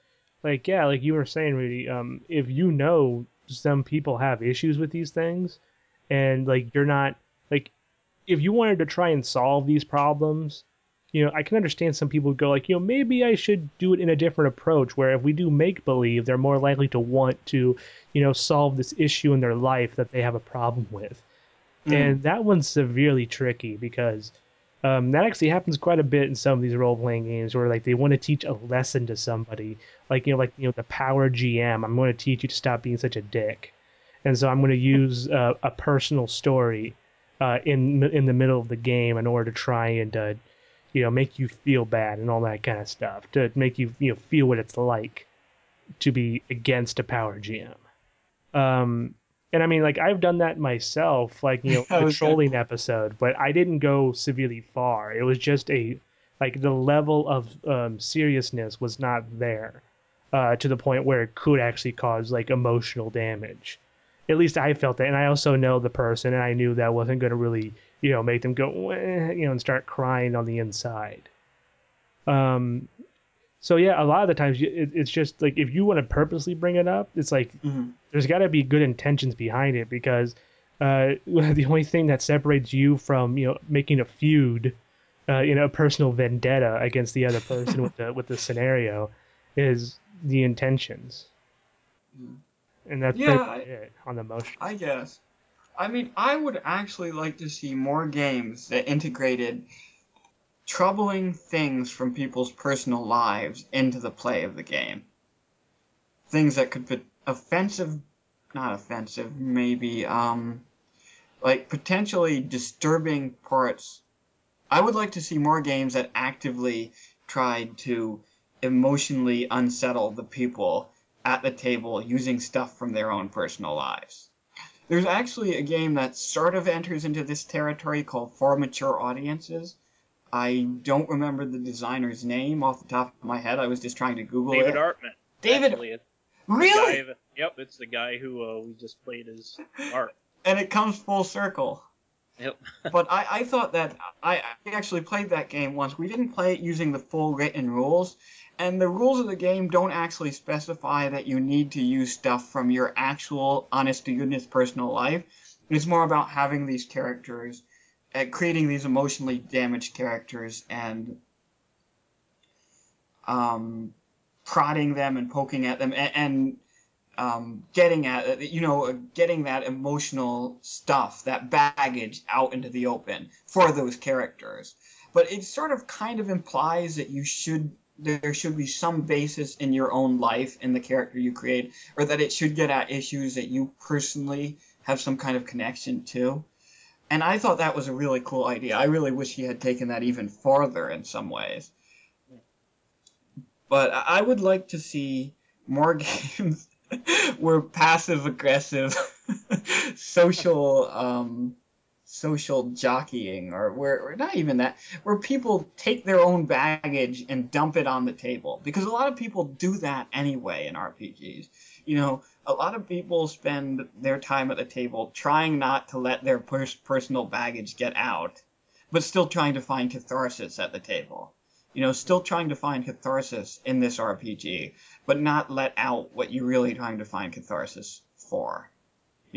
like yeah like you were saying Rudy um if you know some people have issues with these things and like you're not like if you wanted to try and solve these problems you know i can understand some people go like you know maybe i should do it in a different approach where if we do make believe they're more likely to want to you know solve this issue in their life that they have a problem with. Mm. and that one's severely tricky because um, that actually happens quite a bit in some of these role-playing games where like they want to teach a lesson to somebody. Like you know like you know the power gm i'm going to teach you to stop being such a dick. And so i'm going to use uh, a personal story uh, in in the middle of the game in order to try and uh, you know make you feel bad and all that kind of stuff to make you you know feel what it's like to be against a power gm um and i mean like i've done that myself like you know was gonna- trolling episode but i didn't go severely far. It was just a like the level of um, seriousness was not there uh, to the point where it could actually cause like emotional damage at least i felt that and i also know the person and i knew that wasn't going to really you know make them go you know and start crying on the inside um so yeah a lot of the times it, it's just like if you want to purposely bring it up it's like Mhm. there's got to be good intentions behind it because uh, the only thing that separates you from you know making a feud, uh, you know, a personal vendetta against the other person with the with the scenario, is the intentions, Mhm. And that's Yeah, it on the motion. I guess. I mean, I would actually like to see more games that integrated troubling things from people's personal lives into the play of the game. Things that could be offensive, not offensive, maybe, um, like potentially disturbing parts. I would like to see more games that actively tried to emotionally unsettle the people at the table using stuff from their own personal lives. There's actually a game that sort of enters into this territory called For Mature Audiences. I don't remember the designer's name off the top of my head. I was just trying to Google David it. Artman. David, actually, it's the really? guy yep, it's the guy who uh, we just played as Art. And it comes full circle. Yep. but I, I thought that I, I actually played that game once. We didn't play it using the full written rules, and the rules of the game don't actually specify that you need to use stuff from your actual, honest to goodness personal life. It's more about having these characters, uh, creating these emotionally damaged characters, and um, prodding them and poking at them, and, and um, getting at you know uh, getting that emotional stuff that baggage out into the open for those characters but it sort of kind of implies that you should there should be some basis in your own life in the character you create or that it should get at issues that you personally have some kind of connection to. And i thought that was a really cool idea. I really wish he had taken that even farther in some ways. But i would like to see more games where passive aggressive social um, social jockeying or where or not even that where people take their own baggage and dump it on the table. Because a lot of people do that anyway in RPGs you know a lot of people spend their time at the table trying not to let their pers- personal baggage get out but still trying to find catharsis at the table. You know still trying to find catharsis in this RPG but not let out what you're really trying to find catharsis for.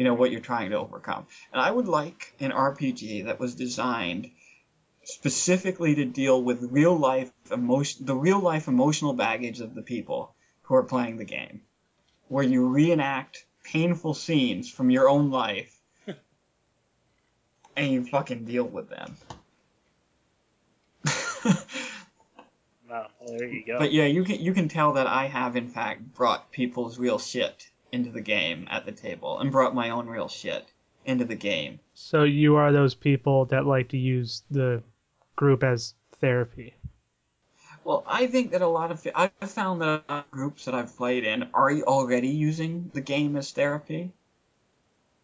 You know, what you're trying to overcome. And I would like an RPG that was designed specifically to deal with real life emotion, the real life emotional baggage of the people who are playing the game, where you reenact painful scenes from your own life and you fucking deal with them. Wow, well, there you go. But yeah, you can you can tell that I have in fact brought people's real shit into the game at the table and brought my own real shit into the game. So you are those people that like to use the group as therapy. Well, I think that a lot of I've found that a lot of groups that I've played in are already using the game as therapy.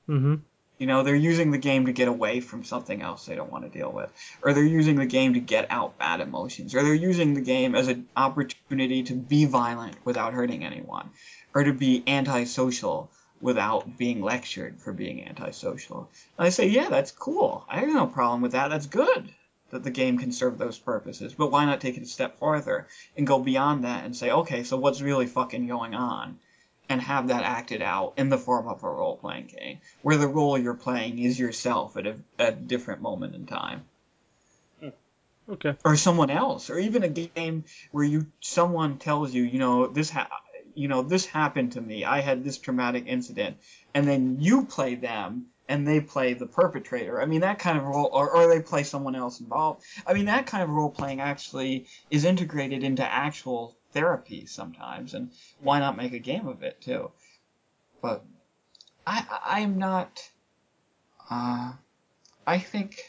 Mm-hmm. You know, they're using the game to get away from something else they don't want to deal with, or they're using the game to get out bad emotions, or they're using the game as an opportunity to be violent without hurting anyone, or to be antisocial without being lectured for being antisocial. And I say, yeah, that's cool. I have no problem with that. That's good that the game can serve those purposes. But why not take it a step farther and go beyond that and say, okay, so what's really fucking going on? and have that acted out in the form of a role playing game, where the role you're playing is yourself at a, at a different moment in time. Hmm. Okay. Or someone else, or even a game where you someone tells you, you know, this ha- you know, this happened to me. I had this traumatic incident, and then you play them and they play the perpetrator. I mean, that kind of role, or, or they play someone else involved. I mean, that kind of role playing actually is integrated into actual therapy sometimes, and why not make a game of it too? But I, I am not. Uh, I think,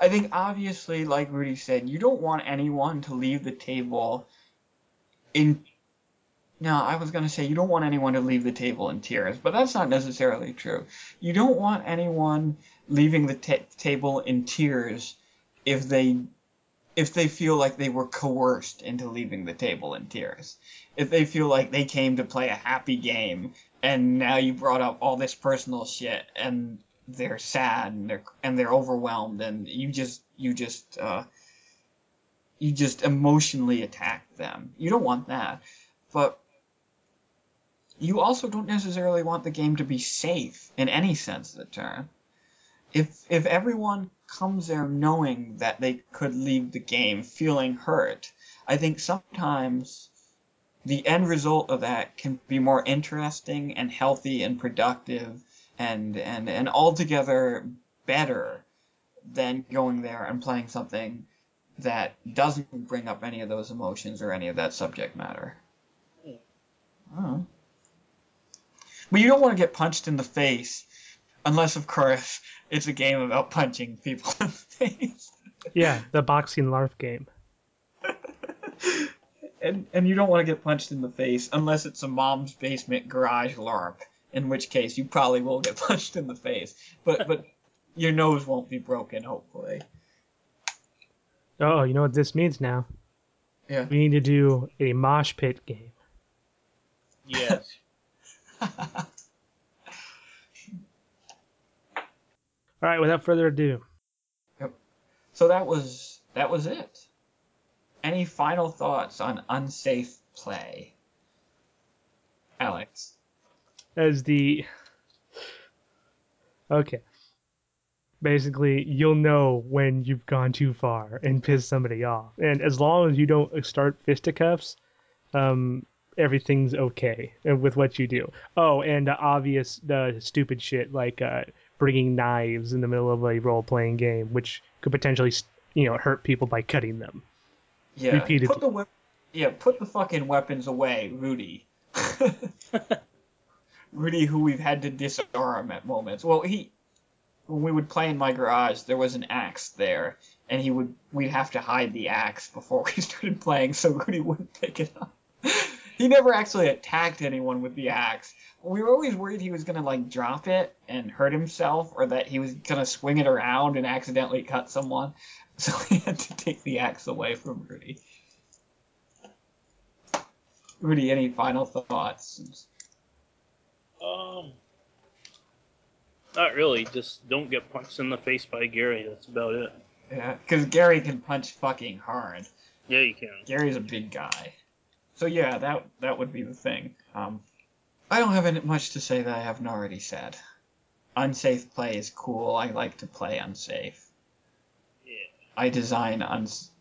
I think obviously, like Rudy said, you don't want anyone to leave the table in. No, I was gonna say you don't want anyone to leave the table in tears, but that's not necessarily true. You don't want anyone leaving the ta table in tears if they if they feel like they were coerced into leaving the table in tears. If they feel like they came to play a happy game and now you brought up all this personal shit and they're sad and they're and they're overwhelmed and you just you just uh, you just emotionally attack them. You don't want that. But you also don't necessarily want the game to be safe in any sense of the term. If if everyone comes there knowing that they could leave the game feeling hurt, I think sometimes the end result of that can be more interesting and healthy and productive and and and altogether better than going there and playing something that doesn't bring up any of those emotions or any of that subject matter. Oh. But you don't want to get punched in the face, unless of course it's a game about punching people in the face. Yeah, the boxing LARP game. and and you don't want to get punched in the face unless it's a mom's basement garage LARP, in which case you probably will get punched in the face. But but your nose won't be broken, hopefully. Oh, you know what this means now? Yeah. We need to do a mosh pit game. Yes. All right, without further ado, so that was that was it. Any final thoughts on unsafe play? Alex. as the okay, basically you'll know when you've gone too far and pissed somebody off, and as long as you don't start fisticuffs, um, everything's okay with what you do. Oh, and the obvious, the stupid shit like uh, bringing knives in the middle of a role-playing game, which could potentially, you know, hurt people by cutting them. Yeah. Repeatedly. Put the wep- yeah, put the fucking weapons away, Rudy. Rudy, who we've had to disarm at moments. Well, he when we would play in my garage, there was an axe there, and he would we'd have to hide the axe before we started playing, so Rudy wouldn't pick it up. He never actually attacked anyone with the axe. We were always worried he was gonna like drop it and hurt himself, or that he was gonna swing it around and accidentally cut someone. So we had to take the axe away from Rudy. Rudy, any final thoughts? Um, not really. Just don't get punched in the face by Gary. That's about it. Yeah, because Gary can punch fucking hard. Yeah, you can. Gary's a big guy. So yeah, that that would be the thing. Um, I don't have any, much to say that I haven't already said. Unsafe play is cool. I like to play unsafe. Yeah. I design uns.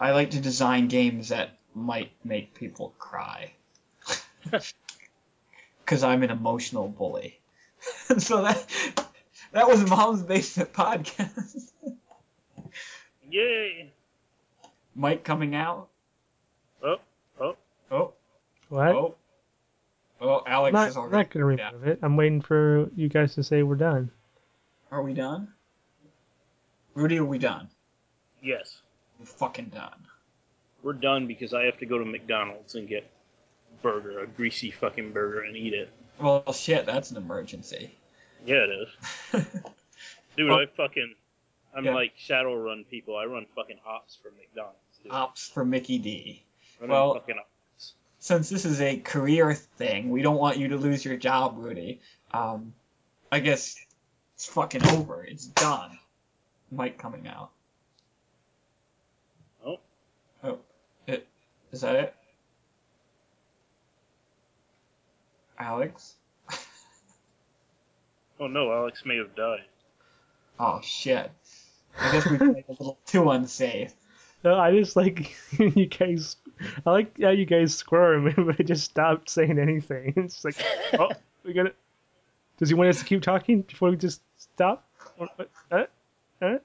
I like to design games that might make people cry. Because I'm an emotional bully. so that that was Mom's Basement Podcast. Yay! Mike coming out. Oh, oh. Oh, What? oh. Oh, Alex not, is not already. gonna yeah. remove it. I'm waiting for you guys to say we're done. Are we done? Rudy, are we done? Yes. We're fucking done. We're done because I have to go to McDonald's and get a burger, a greasy fucking burger, and eat it. Well, shit, that's an emergency. Yeah, it is. Dude, Well- I fucking. I'm Yeah. like Shadowrun people. I run fucking ops for McDonald's. Dude. Ops for Mickey D. Running well- fucking ops. Since this is a career thing, we don't want you to lose your job, Rudy. Um, I guess it's fucking over. It's done. Mike coming out. Oh. Oh. It, is that it? Alex? Oh no, Alex may have died. Oh shit. I guess we played a little too unsafe. No, I just like you guys. I like how you guys squirm, but I just stopped saying anything. It's like, oh, we gotta. Does he want us to keep talking before we just stop? Or, what? Uh,